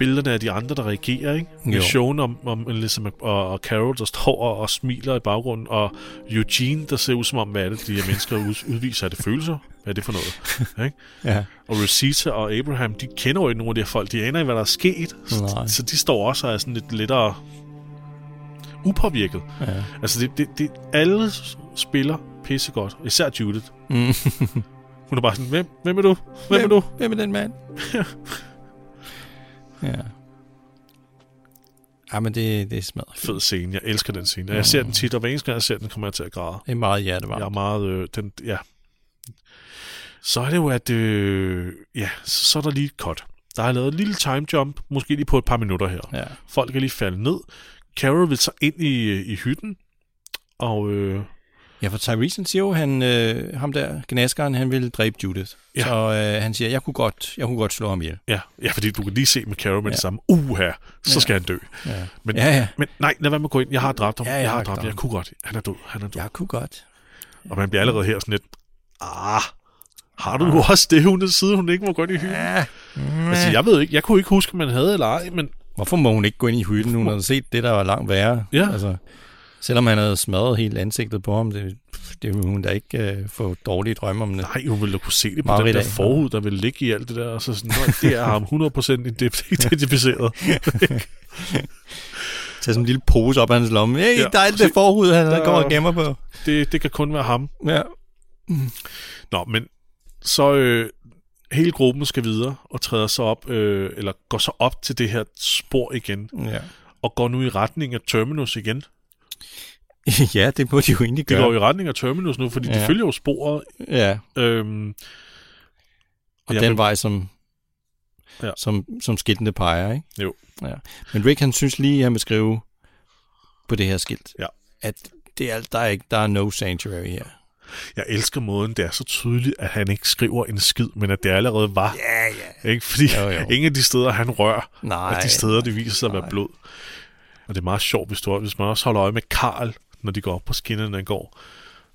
billederne af de andre, der reagerer, ikke? Med Jo. showen om, om Elizabeth og, og Carol, der står og, og smiler i baggrunden, og Eugene, der ser ud som om, hvad det, de her mennesker ud, udviser? Er det følelser? Hvad er det for noget? ikke? Ja. Og Rosita og Abraham, de kender jo ikke nogen af de her folk. De aner ikke, hvad der er sket. Nej. Så de står også og er sådan lidt lettere upåvirket. Ja. Altså, det, det, det, alle spiller pissegodt. Især Judith. Mm. Hun er bare sådan, hvem, hvem er du? Hvem er du? Hvem er den mand? ja. Ja, men det, det er smadret. Fed scene. Jeg elsker den scene. Jeg ser den tit, og hver eneste gang jeg ser den, kommer jeg til at græde. Det er meget hjertevarmt. Jeg er meget... Øh, den, ja. Så er det jo, at... Øh, ja, så, så er der lige et cut. Der er lavet et lille time jump, måske lige på et par minutter her. Ja. Folk er lige faldet ned. Carol vil så ind i, i hytten, og... Øh, Ja, for Tyrese siger jo, han, øh, ham der, gnaskeren, han ville dræbe Judith. Ja. Ja. Så øh, han siger, jeg kunne, godt, jeg kunne godt slå ham ihjel. ja, ja, fordi du kan lige se med Carol med ja. Ja. det samme. Uha, så Ja. skal han dø. Ja. Men, Ja, ja. men nej, lad være med at gå ind. Jeg har dræbt ham. Ja, jeg, jeg har dræbt ham. Jeg kunne godt. Han er død. Han er død. Jeg kunne godt. Og man bliver allerede her sådan lidt... Ah, har du nu også det, hun side, hun ikke må gå ind i hytten? Ja. Altså, jeg ved ikke. Jeg kunne ikke huske, om man havde eller ej, men Hvorfor må hun ikke gå ind i hytten? Hun havde set det, der var langt værre. Ja. Altså, selvom han havde smadret helt ansigtet på ham, det, det ville hun da ikke øh, få dårlige drømme om det. nej, hun ville da kunne se det på den der dag. forhud, der ville ligge i alt det der. Og så sådan, "Nå, det er ham 100% ident- identificeret. Tag sådan en lille pose op af hans lomme. Hey, Ja. der er alt det forhud, han Der- der... går og gemmer på. Det, det kan kun være ham. Ja. Nå, men så øh, hele gruppen skal videre og træder så op, øh, eller går så op til det her spor igen, Ja. og går nu i retning af Terminus igen. ja, det må de jo egentlig gøre. går i retning af Terminus nu, fordi ja. de følger jo sporet. Ja, Øhm, og Ja, den men- vej, som, Ja. som, som skiltene peger, ikke? Jo. Ja. Men Rick, han synes lige, at han vil skrive på det her skilt, Ja. at det er, der, er ikke, der er no sanctuary her. Jeg elsker måden, det er så tydeligt, at han ikke skriver en skid, men at det allerede var. Ja, ja. Ikke? Fordi Jo, jo. ingen af de steder, han rører, Nej. er de steder, det viser sig at være blod. Og det er meget sjovt, hvis, du, hvis man også holder øje med Karl, når de går op på skinnerne i går.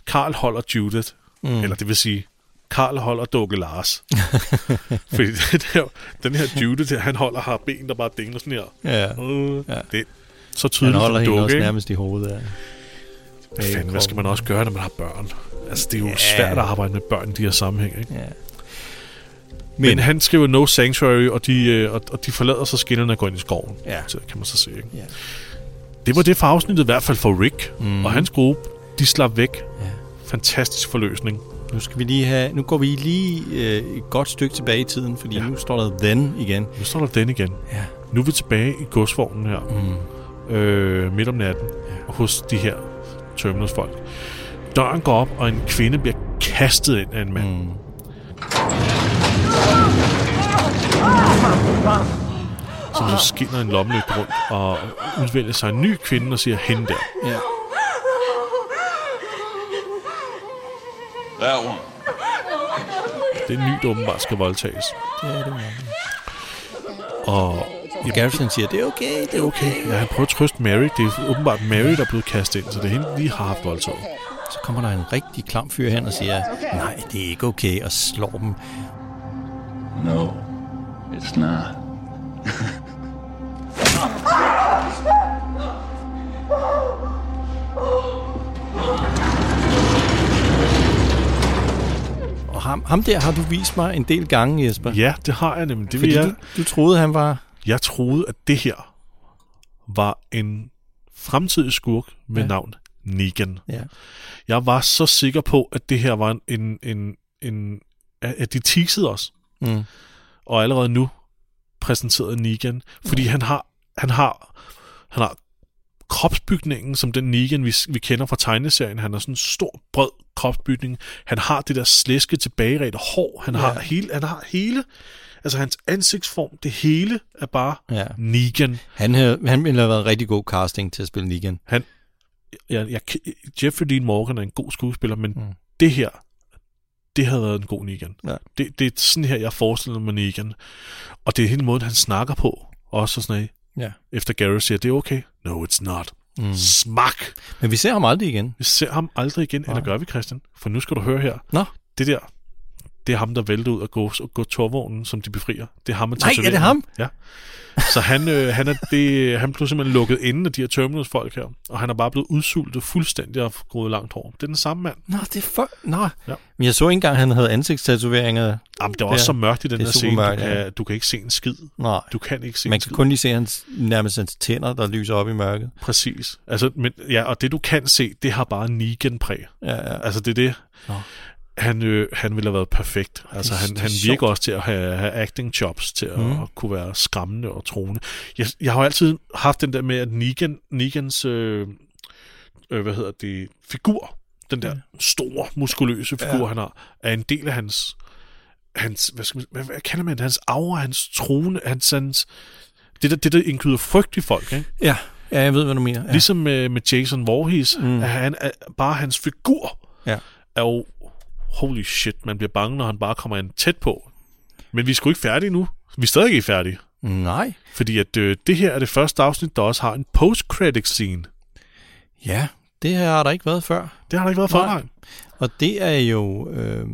Karl holder Judith, mm. eller det vil sige, Karl holder Dukke Lars. Fordi det der, den her Judith, her, han holder har ben, der bare dingler sådan her. Ja. Øh, Ja. Det er så Han tydeligt holder som dukke, også ikke? nærmest i hovedet. Ja. Hvad fanden, hvad skal man også gøre, når man har børn? Altså, det er jo Ja. svært at arbejde med børn i de her sammenhæng, ikke? Ja. Men, Men han skriver No Sanctuary, og de, øh, og, og de forlader så skinnerne og går ind i skoven. Ja. Så kan man så se, ikke? Ja. Det var det for afsnittet, i hvert fald for Rick mm. og hans gruppe. De slap væk. Ja. Fantastisk forløsning. Nu skal vi lige have, nu går vi lige øh, et godt stykke tilbage i tiden, fordi Ja. nu står der then igen. Nu står der den igen. Ja. Nu er vi tilbage i godsvognen her. Mm. Øh, midt om natten. Ja. Hos de her Terminus folk. Døren går op, og en kvinde bliver kastet ind af en mand. Mm. Som så skinner en lommelygte rundt og udvælger sig en ny kvinde og siger, hende der. Ja. That one. Det er en ny, der åbenbart skal voldtages. Det er det. Og Ja. Garrison siger, det er okay, det er okay. ja, han prøver at trøste Mary. Det er åbenbart Mary, der er blevet kastet ind, så det er hende, vi har haft voldtaget. Så kommer der en rigtig klam fyr hen og siger, nej, det er ikke okay, og slår dem. No, it's not. Og ham, ham der har du vist mig en del gange, Jesper. Ja, det har jeg nemlig. Det fordi jeg. du, du troede, han var... Jeg troede, at det her var en fremtidig skurk med. Ja. navn Negan. Ja. Jeg var så sikker på, at det her var en... en, en, en at de teasede os. Mm. Og allerede nu præsenterede Negan. Fordi han har, han har, han har kropsbygningen, som den Negan, vi, vi kender fra tegneserien. Han har sådan en stor, bred kropsbygning. Han har det der slæske tilbageredte hår. Han, ja. har hele, han har hele... Altså hans ansigtsform, det hele er bare Ja. Negan. Han, havde, han ville have været rigtig god casting til at spille Negan. Han, jeg, jeg, Jeffrey Dean Morgan er en god skuespiller, men. Mm. det her, det havde været en god Negan. Ja. Det, det er sådan her, jeg forestiller mig Negan. Og det er hele måden, han snakker på. Også sådan af, Ja. efter Gary siger, det er okay. No, it's not. Mm. Smak! Men vi ser ham aldrig igen. Vi ser ham aldrig igen, eller gør vi, Christian? For nu skal du høre her. Nå. Det der, det er ham, der vælter ud og går, går torvognen, som de befrier. Det er ham med Nej, er det ham? Ja. Så han, øh, han, er det, han blev simpelthen lukket inde af de her Terminals folk her, og han er bare blevet udsultet fuldstændig og groet langt hår. Det er den samme mand. Nå, det er for... Nå. Ja. Men jeg så ikke engang, at han havde ansigtstatoveringer. Jamen, det er også så mørkt i den er her scene, mørkt, du, ja. kan, du kan ikke se en skid. Nej. Du kan ikke se Man en kan skid. kun lige se hans, nærmest hans tænder, der lyser op i mørket. Præcis. Altså, men, ja, og det du kan se, det har bare Negan-præg. Ja, ja. Altså, det er det. Nå. Han, øh, han ville have været perfekt. Altså, det han, han sjovt. virker også til at have, have acting chops, til at Mm. kunne være skræmmende og troende. Jeg, jeg har jo altid haft den der med, at Negan, Negans, øh, øh, hvad hedder det, figur, den der store, muskuløse figur, ja. Han har, er en del af hans, hans hvad, skal man, hvad, hvad kalder man det, hans aura, hans trone, hans, hans det, der, det, der indkyder frygt i folk, ikke? Ja, ja jeg ved, hvad du mener. Ja. Ligesom med, med Jason Voorhees, Mm. at han, er, bare hans figur Ja. er jo, holy shit, man bliver bange, når han bare kommer ind tæt på. Men vi er sgu ikke færdige nu. Vi er stadig ikke færdige. Nej. Fordi at øh, det her er det første afsnit, der også har en post-credit scene. Ja, det har der ikke været før. Det har der ikke været før, Nej. Og det er jo øh,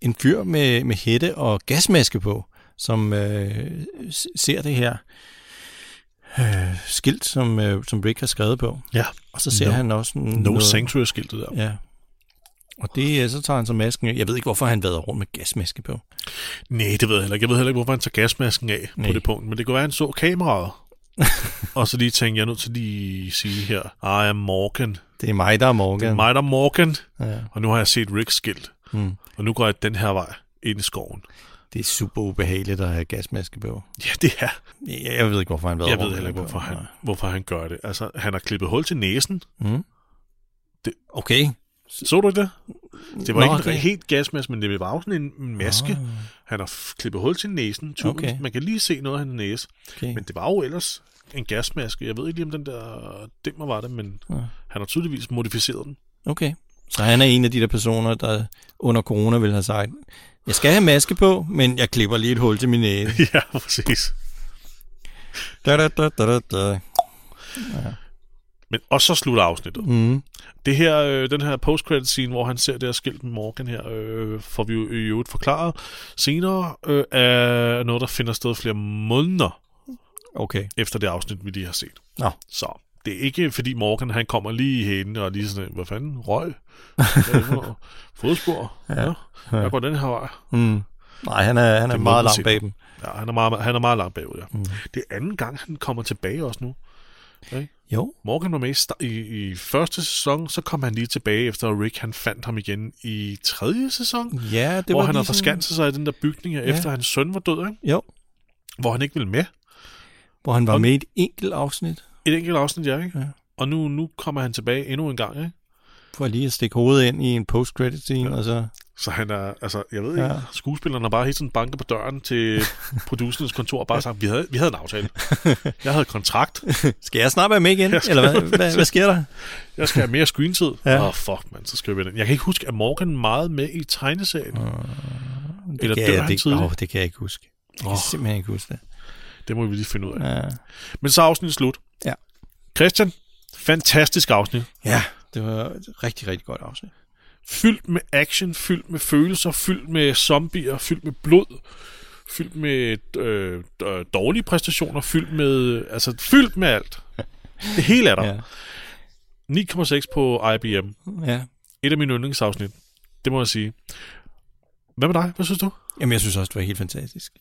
en fyr med, med hætte og gasmaske på, som øh, ser det her øh, skilt, som, øh, som Rick har skrevet på. Ja. Og så ser No- han også No Sanctuary-skiltet der. Ja. Og det, øh, så tager han så masken af. Jeg ved ikke, hvorfor han vader rundt med gasmaske på. Nej, det ved jeg heller ikke. Jeg ved heller ikke, hvorfor han tager gasmasken af Nej. på det punkt. Men det kunne være, at han så kameraet. og så lige tænkte jeg er nødt til lige at sige her, I am Morgan. Det er mig, der er Morgan. Det er mig, der er Morgan. Ja. Og nu har jeg set Ricks skilt. Mm. Og nu går jeg den her vej ind i skoven. Det er super ubehageligt at have gasmaske på. Ja, det er. Jeg, jeg ved ikke, hvorfor han vader Jeg ved heller ikke, hvorfor han, hvorfor han gør det. Altså, han har klippet hul til næsen. Mm. Det- Okay. Så du det? Det var Nå, ikke en helt gasmaske, men det var sådan en maske. Ah. Han har klippet hul til næsen. Tuben. Okay. Man kan lige se noget af hans næse. okay. Men det var jo ellers en gasmaske. Jeg ved ikke lige, om den der dimmer var det, men Ja. han har tydeligvis modificeret den. Okay. Så han er en af de der personer, der under corona vil have sagt, jeg skal have maske på, men jeg klipper lige et hul til min næse. ja, præcis. Da, da, da, da, da, da. Men og så slutter afsnittet. Mm. Det her, øh, den her post-credit scene, hvor han ser det her skilt med Morgan her, øh, får vi jo i øvrigt forklaret senere, øh, er noget, der finder sted flere måneder Okay. efter det afsnit, vi lige har set. Nå. Så det er ikke, fordi Morgan han kommer lige i hende og lige sådan, hvad fanden, røg? Fodspor? Ja. ja. Jeg går den her vej. Mm. Nej, han er, han er meget langt bag dem. Ja, han er meget, han er meget langt bagud, ja. Mm. Det er anden gang, han kommer tilbage også nu. Jo. Morgan var med i, i, i første sæson, så kom han lige tilbage efter, at Rick han fandt ham igen i tredje sæson. Ja, det hvor var han sådan- forskanset sig i den der bygning, Ja. efter hans søn var død, ikke? Jo. hvor han ikke ville med. Hvor han var Og- med i et enkelt afsnit, Et enkelt afsnit, ja, ikke? Ja. Og nu, nu kommer han tilbage endnu en gang, ikke? for lige at stikke hovedet ind i en post-credit scene, ja. og så... Så han er, altså, jeg ved Ja. ikke, skuespilleren har bare helt sådan banket på døren til producerens kontor og bare sagt, vi havde, vi havde en aftale. Jeg havde kontrakt. Skal jeg snart være med igen? Skal- Eller hvad, hvad, hvad sker der? Jeg skal have mere screentid. Åh, Ja. oh, fuck, man, så skriver vi den. Jeg kan ikke huske, at Morgan meget med i tegneserien? Det Eller kan, dør jeg, han det, tidligt? åh, det kan jeg ikke huske. Jeg kan simpelthen ikke huske det. Det må vi lige finde ud af. Ja. Men så er afsnittet slut. Ja. Christian, fantastisk afsnit. ja, det var et rigtig, rigtig godt afsnit. Fyldt med action, fyldt med følelser, fyldt med zombier, fyldt med blod, fyldt med øh, øh, dårlige præstationer, fyldt med, altså fyldt med alt. Det hele er der. Ja. 9,6 på IBM. ja. Et af mine yndlingsafsnit. Det må jeg sige. Hvad med dig? Hvad synes du? Jamen, jeg synes også, det var helt fantastisk.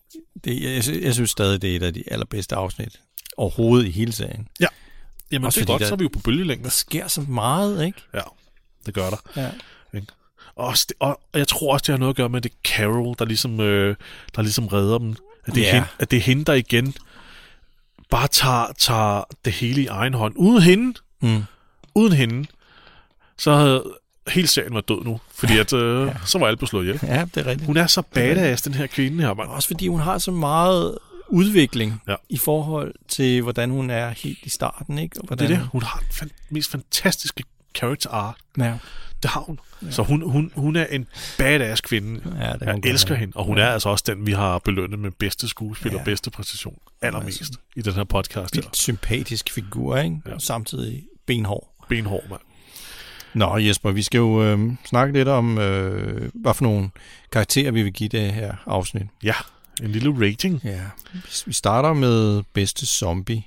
Det, jeg, jeg, sy- jeg synes stadig, det er et af de allerbedste afsnit overhovedet i hele serien. Jamen, Også det er godt, der- så er vi jo på bølgelængde. Der sker så meget, ikke? Ja, det gør der. Ja. Og, det, og og jeg tror også, det har noget at gøre med, at det er Carol, der ligesom, øh, der ligesom redder dem. At det, er Ja. hende, at det er hende, der igen bare tager, tager det hele i egen hånd. Uden hende, Mm. uden hende, så havde hele serien været død nu. Fordi at, øh, så var alle blevet slået ihjel. ja, det er rigtigt. Hun er så badass, den her kvinde her, mand. Også fordi hun har så meget udvikling Ja. i forhold til, hvordan hun er helt i starten, ikke? Og Det hvordan er det. Hun har den mest fantastiske character art. Ja, Det har hun. Ja. Så hun, hun, hun er en badass kvinde. ja det Jeg elsker hende, og hun er altså også den, vi har belønnet med bedste skuespil og Ja. bedste præstation allermest i den her podcast. Her. Vildt sympatisk figur, ikke? Ja. Og samtidig benhård. Benhård, mand. Nå Jesper, vi skal jo øh, snakke lidt om, øh, hvad for nogle karakterer vi vil give det her afsnit. Ja, en lille rating. Ja. Vi starter med bedste zombie.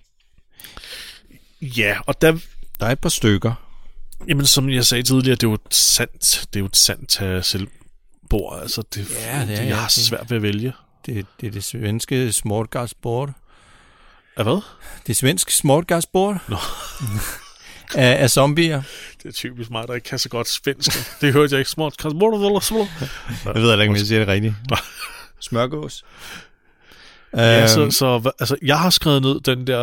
Ja, og der, Der er et par stykker. Jamen som jeg sagde tidligere, det er jo et sandt, det er jo et sandt uh, selvbord. Altså, det, Ja, det er- jeg har det- svært ved at vælge. Det, det er det svenske Smartgasbord. Af hvad? Det svenske Smartgasbord Nå. af, af zombier. Det er typisk mig, der ikke kan så godt svensk. det hørte jeg ikke du eller små? Jeg ved heller ikke, om jeg siger det rigtigt. Smørgås. Ja, Øhm, så, så hva- altså, jeg har skrevet ned den der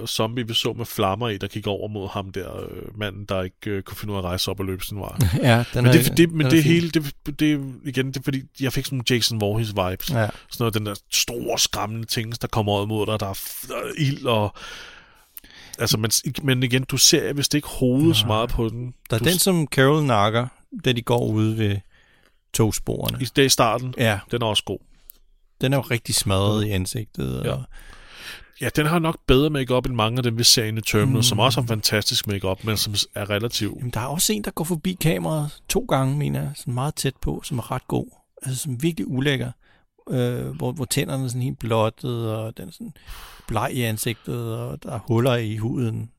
øh, zombie, vi så med flammer i, der gik over mod ham der øh, manden, der ikke øh, kunne finde ud af at rejse op og løbe sin vej. ja, den men er, det, det, men den er det fin. hele, det, det, igen, det er fordi, jeg fik sådan Jason Voorhees vibes. Ja. Sådan noget, den der store, skræmmende ting, der kommer ud mod dig, der er, der er ild og... Altså, men, men igen, du ser vist ikke hovedet så meget på den. Der er du, den, som Carol nakker, da de går ude ved togsporene. I det i starten, Ja, den er også god. Den er jo rigtig smadret i ansigtet. Ja. Og, Ja, den har nok bedre makeup end mange af dem, vi ser inde i Terminal, Mm. som også har fantastisk makeup, men som er relativt... Jamen, der er også en, der går forbi kameraet to gange, mener jeg, sådan meget tæt på, som er ret god. Altså, som virkelig ulækker. Øh, hvor, hvor tænderne er sådan helt blottet, og den er sådan bleg i ansigtet, og der er huller i huden.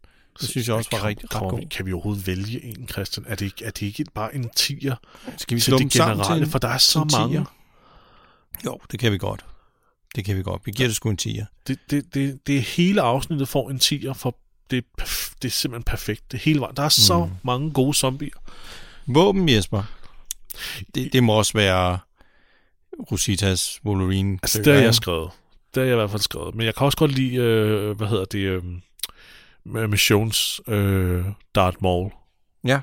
Det synes jeg også var rigtig ret kommer god. vi- Kan vi overhovedet vælge en, Christian? Er det, ikke- er det ikke bare en tier Skal vi til det generelle? til en, For der er så mange. tier? Jo, det kan vi godt. Det kan vi godt. Vi giver det sgu en tier. Det, det, det, det hele afsnittet får en tier, for det, er det er simpelthen perfekt. Det hele vejen. Der er så Mm. mange gode zombier. Våben, Jesper. Det, det må også være Rositas Wolverine. Altså, det har jeg skrevet. Det har jeg i hvert fald skrevet. Men jeg kan også godt lide, øh, hvad hedder det, øh, Missions øh, Darth Maul. Ja.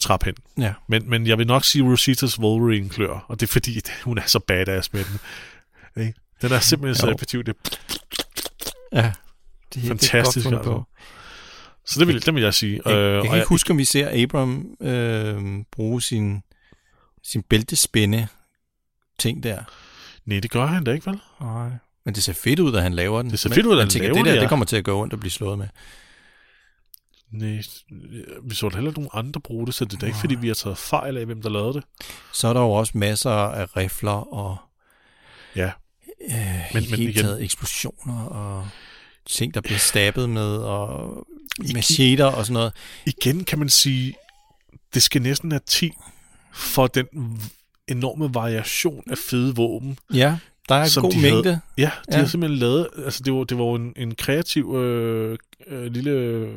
Trap hen. Ja. Men, men jeg vil nok sige Rositas Wolverine klør, og det er fordi, hun er så badass med den. Ikke? Den er simpelthen så effektiv. Det Ja. Det, Fantastisk, Det er godt altså. Så det vil, det vil jeg sige. Jeg, jeg og kan ikke huske, om vi ser Abram øh, bruge sin, sin bæltespænde ting der. Nej, det gør han da ikke, vel? Nej. Men det ser fedt ud, at han laver den. Det ser fedt ud, at han tænker, laver det. Der, det, ja. det kommer til at gå ondt og blive slået med. Nej, vi så da heller nogen andre bruge det, så det er da ikke, fordi vi har taget fejl af, hvem der lavede det. Så er der jo også masser af rifler og Ja. øh, men, helt igen- taget eksplosioner og ting, der bliver stabet med og macheter og sådan noget. Igen kan man sige, det skal næsten have 10 for den enorme variation af fede våben. Ja, der er en god de mængde. Havde, ja, de Ja. har simpelthen lavet, altså det var, det var en, en kreativ øh, øh, lille... Øh,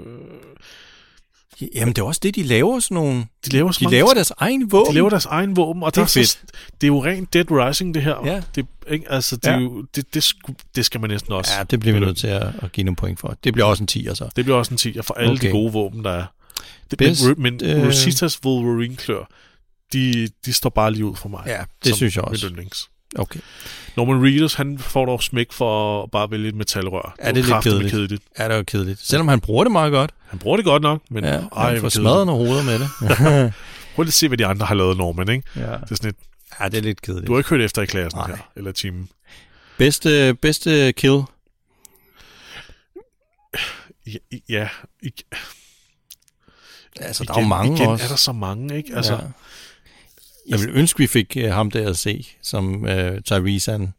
Jamen, det er også det, de laver sådan nogle... de laver, De mange laver deres egen våben. De laver deres egen våben, og Det er der så, det er jo rent Dead Rising, det her. Ja. Det, ikke? Altså, det, Ja. er jo, det, det, sku, det skal man næsten også. Ja, det bliver vi nødt til at, at give nogle point for. Det bliver også en 10, så. Det bliver også en 10 for alle Okay. de gode våben, der er. Det, Bedst, men men øh, Rositas Wolverine-klør, de, de står bare lige ud for mig. Ja, det synes jeg også. yndlings. Okay. Norman Reedus, han får dog smæk for at bare vælge et metalrør. Ja, det er lidt kedeligt. kedeligt. Ja, det er jo kedeligt. Selvom han bruger det meget godt. Han bruger det godt nok, men Ja, ej, han får smadret nogle hoveder med det. Prøv lige at se, hvad de andre har lavet, Norman, ikke? ja. Det er sådan et, ja, det er lidt kedeligt. du har ikke hørt efter i klassen Nej. her, eller timen. Bedste, bedste kill. Ja, ja ikke, Altså, der er jo mange igen også. er der så mange, ikke? Altså, ja. Jeg vil ønske, vi fik uh, ham der at se, som uh, Tyrese, han,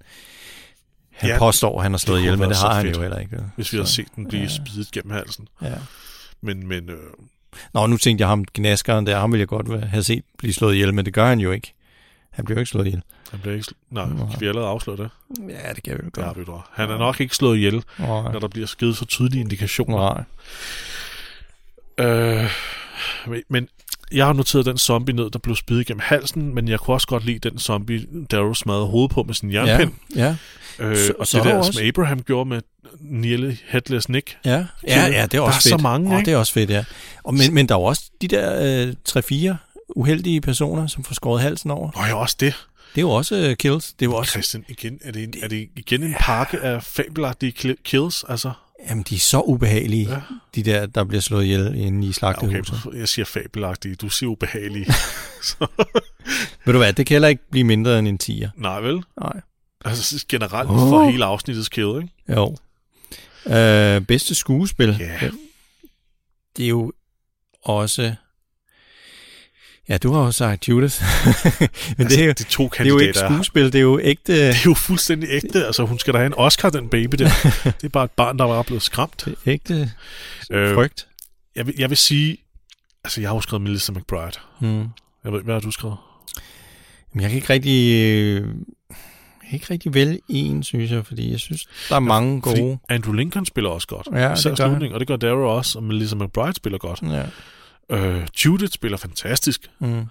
han Ja, ja, påstår, han har slået ihjel, men det har han fedt, jo heller ikke. hvis vi havde Så, set den blive ja. spidet gennem halsen. Ja. Men, men øh, Nå, nu tænkte jeg ham, gnaskeren der, ham ville jeg godt have set blive slået ihjel, men det gør han jo ikke. Han bliver jo ikke slået ihjel. han bliver ikke... Sl- Nej, kan vi allerede afsløre det? Ja, det kan vi jo Ja, godt. du hvad. Han er nok ikke slået ihjel, Nej. når der bliver givet så tydelige indikationer. Nej. Øh, men jeg har noteret den zombie ned, der blev spidet gennem halsen, men jeg kunne også godt lide den zombie, Daryl smadrede hovedet på med sin Ja, jernpind. ja, Øh, Så- og så det er der også- som Abraham gjorde med Nearly Headless Nick. ja, ja, ja, det er også Der er fedt. så mange, Åh, ikke? det er også fedt, ja. Og, men, men der er jo også de der øh, 3-4 uheldige personer, som får skåret halsen over. Nå ja, også det. Det er jo også øh, kills. Det er jo også, Christian, igen, er det, en, er det igen en pakke af fabelagtige kills? Altså, jamen de er så ubehagelige, Ja. ja. de der, der bliver slået ihjel inde i ja, slagtehuset. okay, jeg siger fabelagtige, du siger ubehagelige. Ved du hvad, det kan heller ikke blive mindre end en 10'er. nej vel? Nej. Altså generelt Åh. for hele afsnittets kill, ikke? Jo. Øh, bedste skuespil. Ja. Det er jo også... Ja, du har jo sagt Judith. Men Altså, det, er jo, de to det er jo ikke skuespil, det er jo ægte Det er jo fuldstændig ægte. Altså, hun skal da have en Oscar, den baby der. det er bare et barn, der var blevet skræmt. ægte Øh, frygt. Jeg vil, jeg vil sige... Altså, jeg har jo skrevet Melissa McBride. Mm. Jeg ved, hvad har du skrevet? Men jeg kan ikke rigtig... øh, Jeg kan ikke rigtig vælge en, synes jeg, fordi jeg synes, der er mange gode. Andrew Lincoln spiller også godt. Ja, det gør han. slutningen, og det gør Darrow også, og Melissa McBride spiller godt. Ja. Øh, Judith spiller fantastisk. Mm.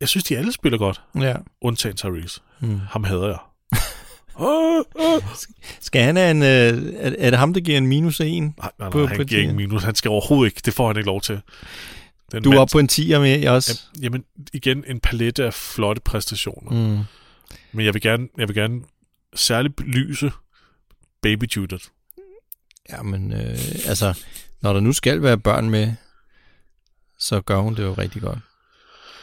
Jeg synes, de alle spiller godt. Ja. Undtagen Tyrese. Mm. Ham hader jeg. Skal han have en... Øh, er, er det ham, der giver en minus 1? Nej, nej, nej, På- han på giver ikke minus. Han skal overhovedet ikke. Det får han ikke lov til. Den Du er oppe på en 10'er med også. Ja, Jamen, igen, en palette af flotte præstationer. Mm. Men jeg vil gerne, jeg vil gerne særligt belyse Baby Judith. Ja, men øh, altså, når der nu skal være børn med, så gør hun det jo rigtig godt.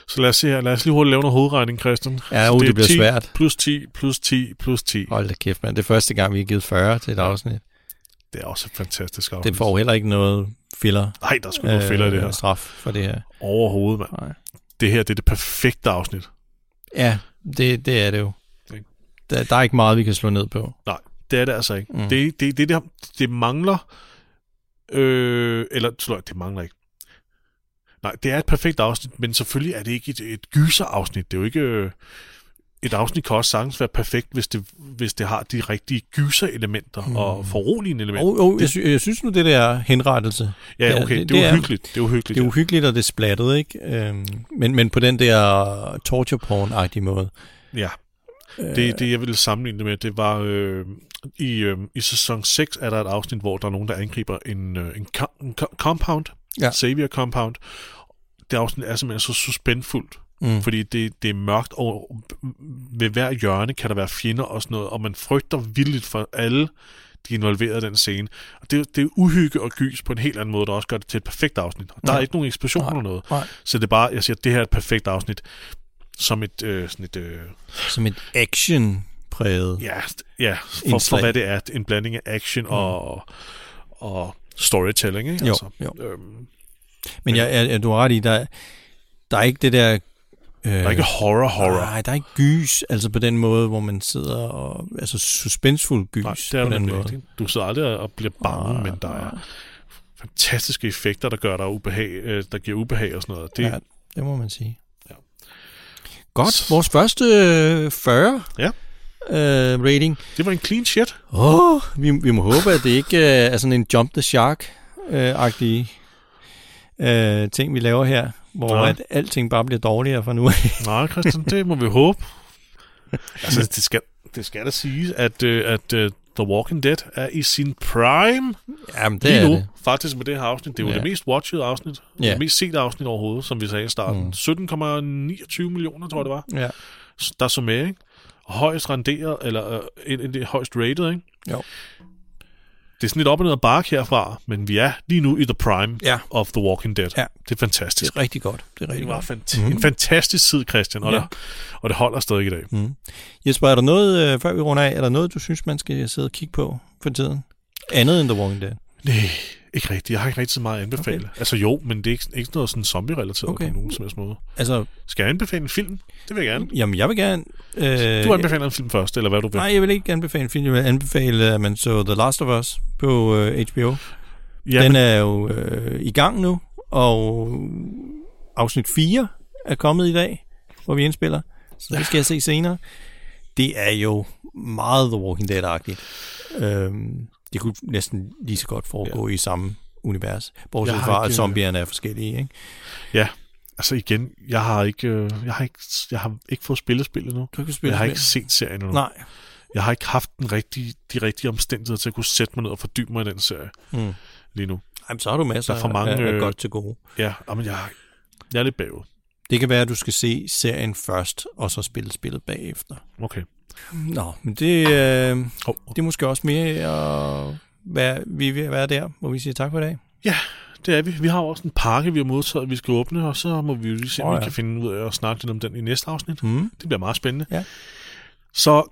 Så lad os se her. Lad os lige hurtigt lave noget hovedregning, Christian. Ja, Så uh, det er bliver 10 svært. Plus 10, plus 10, plus 10. Hold da kæft, mand. Det er første gang, vi har givet 40 til et afsnit. Det er også et fantastisk afsnit. Det får jo heller ikke noget filler. Nej, der skulle noget filler i det her. Straf for det her. Overhovedet, mand. Nej. Det her, det er det perfekte afsnit. Ja, det, det er det jo. Ikke? Der, der er ikke meget, vi kan slå ned på. Nej, det er det altså ikke. Mm. Det, det, det, det, det mangler... Øh, eller, slå, det mangler ikke. Nej, det er et perfekt afsnit, men selvfølgelig er det ikke et, et gyser-afsnit. Det er jo ikke... Øh, et afsnit kan også sagtens være perfekt, hvis det, hvis det har de rigtige gyser-elementer mm. og foruroligende elementer. Oh, oh, jeg, sy- jeg synes nu, det der er henrettelse. Ja, okay, det, det- det, er uhyggeligt. Det er uhyggeligt. Det er uhyggeligt, og det er splattet, ikke? Øhm, men, men på den der torture porn-agtige måde. Ja. Det, det, jeg ville sammenligne det med, det var øh, i, øh, i sæson 6 er der et afsnit, hvor der er nogen, der angriber en, øh, en, co- en co- compound, Ja. Savior Compound. Det afsnit er simpelthen så suspensfuldt, Mm. fordi det, det er mørkt, og ved hver hjørne kan der være fjender og sådan noget, og man frygter vildt for alle de involverede i den scene. Og det, det er uhygge og gys på en helt anden måde, der også gør det til et perfekt afsnit. Og der Ja. er ikke nogen eksplosioner eller noget. Nej. Så det er bare, jeg siger, at det her er et perfekt afsnit, som et, øh, sådan et øh, Som et action-præget. Ja, st- ja for, for Indslag. hvad det er. En blanding af action mm. og, og storytelling, ikke? Jo, altså, jo. Øhm, Men jeg, jeg, du har ret i, der, der er ikke det der... Øh, der er ikke horror-horror. Nej, der er ikke gys, altså på den måde, hvor man sidder og... Altså suspensfuld gys Nej, det er på den måde. ikke. Du sidder aldrig og bliver bange, Nej, men der er fantastiske effekter, der gør dig ubehag, øh, der giver ubehag og sådan noget. Det, Ja, det må man sige. Ja. Godt, vores første øh, 40 Ja. Øh, rating. det var en clean shit. Åh, oh, vi, vi må håbe, at det ikke øh, er sådan en jump the shark-agtig øh, ting, vi laver her, hvor Nej. at alting bare bliver dårligere fra nu af. Nej, Christian, det må vi håbe. Altså, det skal, det skal da siges, at, øh, at uh, The Walking Dead er i sin prime Jamen, det lige er nu. det. Faktisk med det her afsnit. Det er jo Ja. det mest watchede afsnit. Ja. Det mest set afsnit overhovedet, som vi sagde i starten. Mm. 17,29 millioner, tror jeg det var. Ja. der så med, ikke? Højst renderet, eller øh, en, en, det højst rated, ikke? Jo. Det er sådan lidt op og ned ad bakke herfra, men vi er lige nu i the prime Ja. of The Walking Dead. Ja. Det er fantastisk. Det er rigtig godt. Det er rigtig Det var godt. fant- mm. en fantastisk tid, Christian, og, Ja. ja. det, og det holder stadig i dag. Mm. Jesper, er der noget, øh, før vi runder af, er der noget, du synes, man skal sidde og kigge på for tiden? Andet end The Walking Dead? Nej, ikke rigtigt. Jeg har ikke rigtig så meget at anbefale. Okay. Altså jo, men det er ikke, ikke noget sådan zombie-relateret Okay. på nogen som helst måde. Altså, Skal jeg anbefale en film? Det vil jeg gerne. jamen, jeg vil gerne... Øh, Du anbefaler en film først, eller hvad du vil. Nej, jeg vil ikke anbefale en film. Jeg vil anbefale, at man så The Last of Us på øh, HBO. ja, Den men, er jo øh, i gang nu, og afsnit 4 er kommet i dag, hvor vi indspiller. Så det skal jeg se senere. Det er jo meget The Walking Dead-agtigt. Øhm, det kunne næsten lige så godt foregå ja. i samme univers. Bortset har fra, at ikke, øh, zombierne er forskellige. Ikke? ja, altså igen, jeg har ikke, øh, jeg har ikke, jeg har ikke fået spillet spillet nu. Du kan Men spille jeg har ikke set serien endnu. Nej. Jeg har ikke haft den rigtige, de rigtige omstændigheder til at kunne sætte mig ned og fordybe mig i den serie Mm. lige nu. Jamen, så har du masser Der er for mange, af, af øh, godt til gode. Ja, men jeg, jeg er lidt bagud. Det kan være, at du skal se serien først, og så spille spillet bagefter. Okay. Nå, men det, øh, Oh, det er måske også mere at være, vi er ved at være der, hvor vi siger tak for i dag. Ja, det er vi. Vi har også en pakke, vi har modtaget, vi skal åbne, og så må vi jo lige se, om oh, ja. vi kan finde ud af at snakke lidt om den i næste afsnit. Mm. Det bliver meget spændende. Ja. Så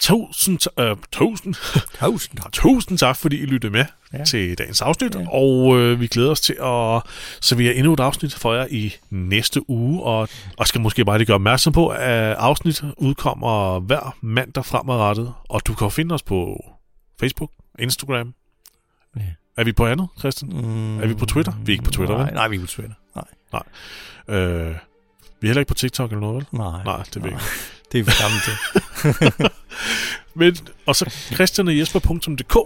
tusind, øh, tusind, Tusind tak. tusind tak, fordi I lyttede med ja. Til dagens afsnit, ja. og øh, vi glæder os til at servere endnu et afsnit for jer i næste uge, og, og skal måske bare lige gøre opmærksom på, at afsnit udkommer hver mandag fremadrettet, og du kan finde os på Facebook, Instagram. Ja. Er vi på andet, Christian? Mm, Er vi på Twitter? Vi er ikke på Twitter, nej, vel? nej, vi er på Twitter. Nej, Øh, vi er heller ikke på TikTok eller noget, vel? nej, Nej, det ved jeg ikke. Det er vi gamle til. Men, og så christianogjesper.dk kan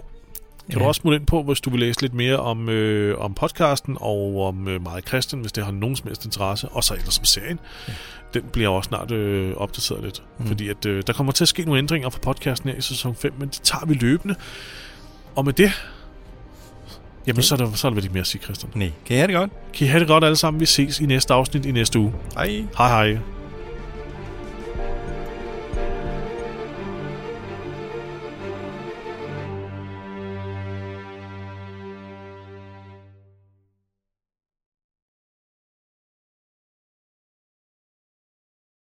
ja. du Ja. også smutte ind på, hvis du vil læse lidt mere om, øh, om podcasten og om øh, meget Christian, hvis det har nogen som helst interesse. Og så ellers om serien. Ja. Den bliver også snart øh, opdateret lidt. Mm. Fordi at, øh, der kommer til at ske nogle ændringer for podcasten her i sæson 5, men det tager vi løbende. Og med det, jamen så er, der, så er der vel ikke mere at sige, Christian. Nej, kan I have det godt? Kan I have det godt alle sammen? Vi ses i næste afsnit i næste uge. Hej. Hej hej.